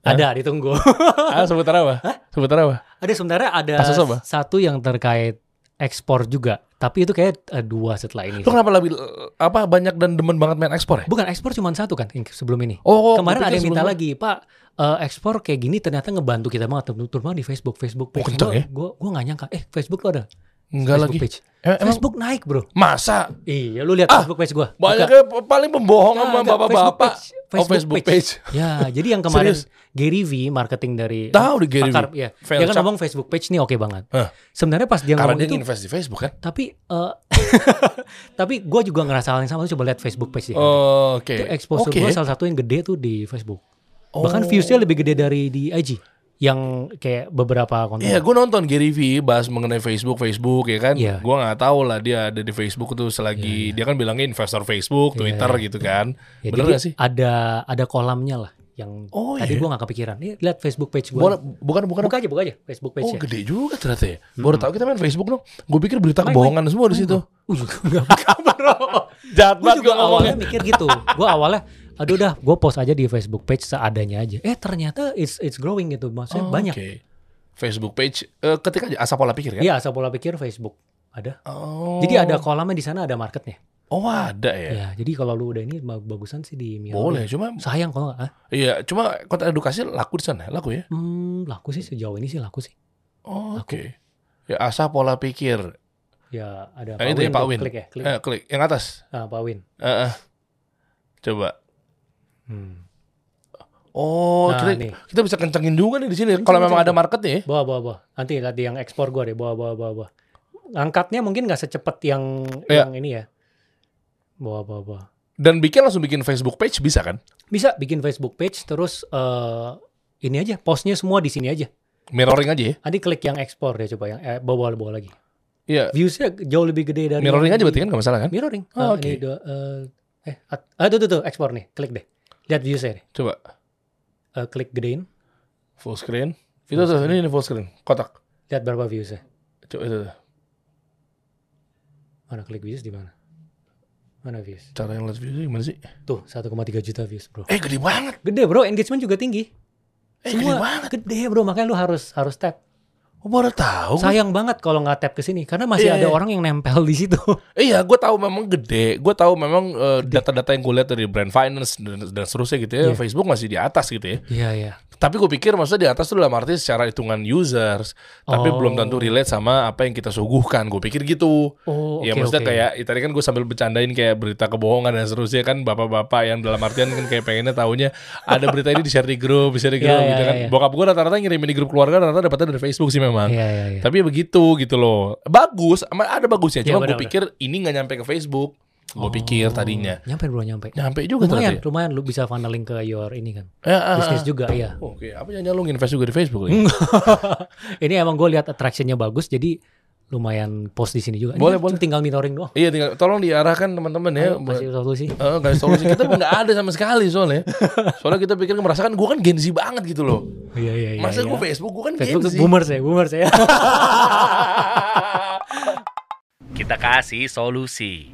Ada ditunggu. ah seputar apa? Seputar apa? ada sebenarnya ada Kasus apa? satu yang terkait ekspor juga. Tapi itu kayak eh, dua setelah ini. Lu kenapa lebih apa banyak dan demen banget main ekspor ya? Bukan ekspor cuma satu kan sebelum ini. Oh, Kemarin gua ada yang minta lagi, Pak, eh, ekspor kayak gini ternyata ngebantu kita banget, terutama di Facebook, Facebook Oh, page. kenceng ya? Gue gue nggak nyangka, eh Facebook lo ada Enggak Facebook lagi. page. Eh, emang Facebook naik bro. masa Iya, lu lihat Ah, Facebook page gue. banyaknya paling pembohong sama Enggak, bapak-bapak. Facebook page. Oh, Facebook page. Ya, jadi yang kemarin Serius? Gary V marketing dari Tahu di Gary pakar, Vee. ya. Dia kan ngomong Facebook page nih oke banget. Hah. Sebenarnya pas dia Karena ngomong dia itu, invest di Facebook kan? tapi eh, tapi gue juga ngerasa hal yang sama. Coba lihat Facebook page dia. Oh, Oke. Itu exposure Oke. gue salah satu yang gede tuh di Facebook. Oh. Bahkan viewsnya lebih gede dari di IG. Yang kayak beberapa konten. Iya, gue nonton Gary Vee bahas mengenai Facebook, Facebook ya kan. Iya. Gue nggak tahu lah dia ada di Facebook tuh selagi dia kan bilangnya investor Facebook, Iya, Twitter iya. gitu kan. Bener jadi gak sih? ada ada kolamnya lah yang Oh, tadi iya. gue gak kepikiran. Nih lihat Facebook page gue. Bukan, bukan. Buka aja, buka aja Facebook page Oh, ya. gede juga ternyata ya. Baru tahu kita main Facebook dong. Gue pikir berita Main, kebohongan semua di situ. Juga enggak buka, bro. Jahat Gue banget gue awalnya mikir gitu. Gue awalnya, aduh dah, gue post aja di Facebook page seadanya aja. Eh ternyata it's it's growing gitu, maksudnya Oh, banyak. oke. Facebook page eh, ketik aja asal pola pikir kan? Iya, asal pola pikir Facebook ada. Oh. Jadi ada kolamnya di sana, ada marketnya. Oh, ada ya. Ya, jadi kalau lu udah ini ba- bagusan sih di Mio. Boleh, cuma Sayang kalau nggak, ah. iya, cuma konten edukasi laku di sana, laku ya. Hmm, laku sih sejauh ini sih laku sih. Oh, Oke. Ya asal pola pikir. Ya ada Nah, itu ya, Win Pak tuh, Win. Klik ya, klik. Eh, klik yang atas. Ah, Pak Win. Eh, eh. Coba. Hmm. Oh, Nah, kita, nih. kita bisa kencengin juga nih di sini. Kalau memang ada marketnya ya. Bawa, bawa, bawa. Nanti lihat di yang ekspor gua deh, bawa, bawa, bawa, bawa. Angkatnya mungkin nggak secepat yang Iya. yang ini ya. Bawa, bawa, bawa. Dan bikin langsung bikin Facebook page bisa kan? Bisa bikin Facebook page, terus eh ini aja, postnya semua di sini aja. Mirroring aja ya. Nanti klik yang ekspor deh coba yang eh, bawa, bawa lagi. Iya. Viewsnya jauh lebih gede dari Mirroring aja berarti kan nggak masalah kan? Mirroring. Oh, Ah, oke. ini dua, eh, eh, ah, tuh, tuh, tuh, ekspor nih. Klik deh. Lihat viewsnya nih. Coba Eh, klik gedein. full screen. Itu tuh ini, ini full screen. Kotak. Lihat berapa viewsnya. Coba itu. tuh. Mana klik views di mana? Mana views? Cara yang lihat video gimana sih? Tuh, 1,3 juta views, bro. Eh gede banget. Gede, bro. Engagement juga tinggi. Eh gede Semua banget. gede, bro. Makanya lu harus harus tap. Oh, baru tahu. Sayang banget kalau nggak tap ke sini karena masih Iya, ada iya. orang yang nempel di situ. Iya, gue tahu memang gede. Gue tahu memang eh, data-data yang gue lihat dari brand finance dan, dan seterusnya gitu ya. Iya. Facebook masih di atas gitu ya. Iya iya. Tapi gue pikir maksudnya di atas tuh dalam arti secara hitungan users, tapi Oh. belum tentu relate sama apa yang kita suguhkan. Gue pikir gitu. Oh ya maksudnya oke. kayak ya, tadi kan gue sambil bercandain kayak berita kebohongan dan seterusnya kan bapak-bapak yang dalam artian kan kayak pengennya taunya ada berita ini di share di grup, di share di grup Iya, gitu iya, kan. iya. Bokap gue rata-rata ngirimin di grup keluarga rata-rata dapetnya dari Facebook sih memang. Iya iya iya. Tapi begitu gitu loh. Bagus, ada bagusnya. Iya, Cuma gue benar, pikir ini nggak nyampe ke Facebook. Gue Oh. pikir tadinya. Nyampe bro nyampe. Nyampe juga Lumayan, ternyata. lumayan lu bisa funneling ke your ini kan. Ya, ah, Bisnis ah. juga iya. Oke, apa jangan lu invest juga di Facebook? Lagi? ini emang gue lihat attractionnya bagus jadi lumayan post di sini juga. Ini Boleh, kan boleh. Tinggal mentoring doang. Iya, tinggal tolong diarahkan teman-teman ya. Kasih solusi. Eh, guys, solusi kita nggak ada sama sekali soalnya. Soalnya kita pikir merasakan gue kan Gen Z banget gitu loh. Iya iya iya. Masa iya. gue Facebook, gue kan Facebook Gen Z. boomers ya, boomers ya. Kita kasih solusi.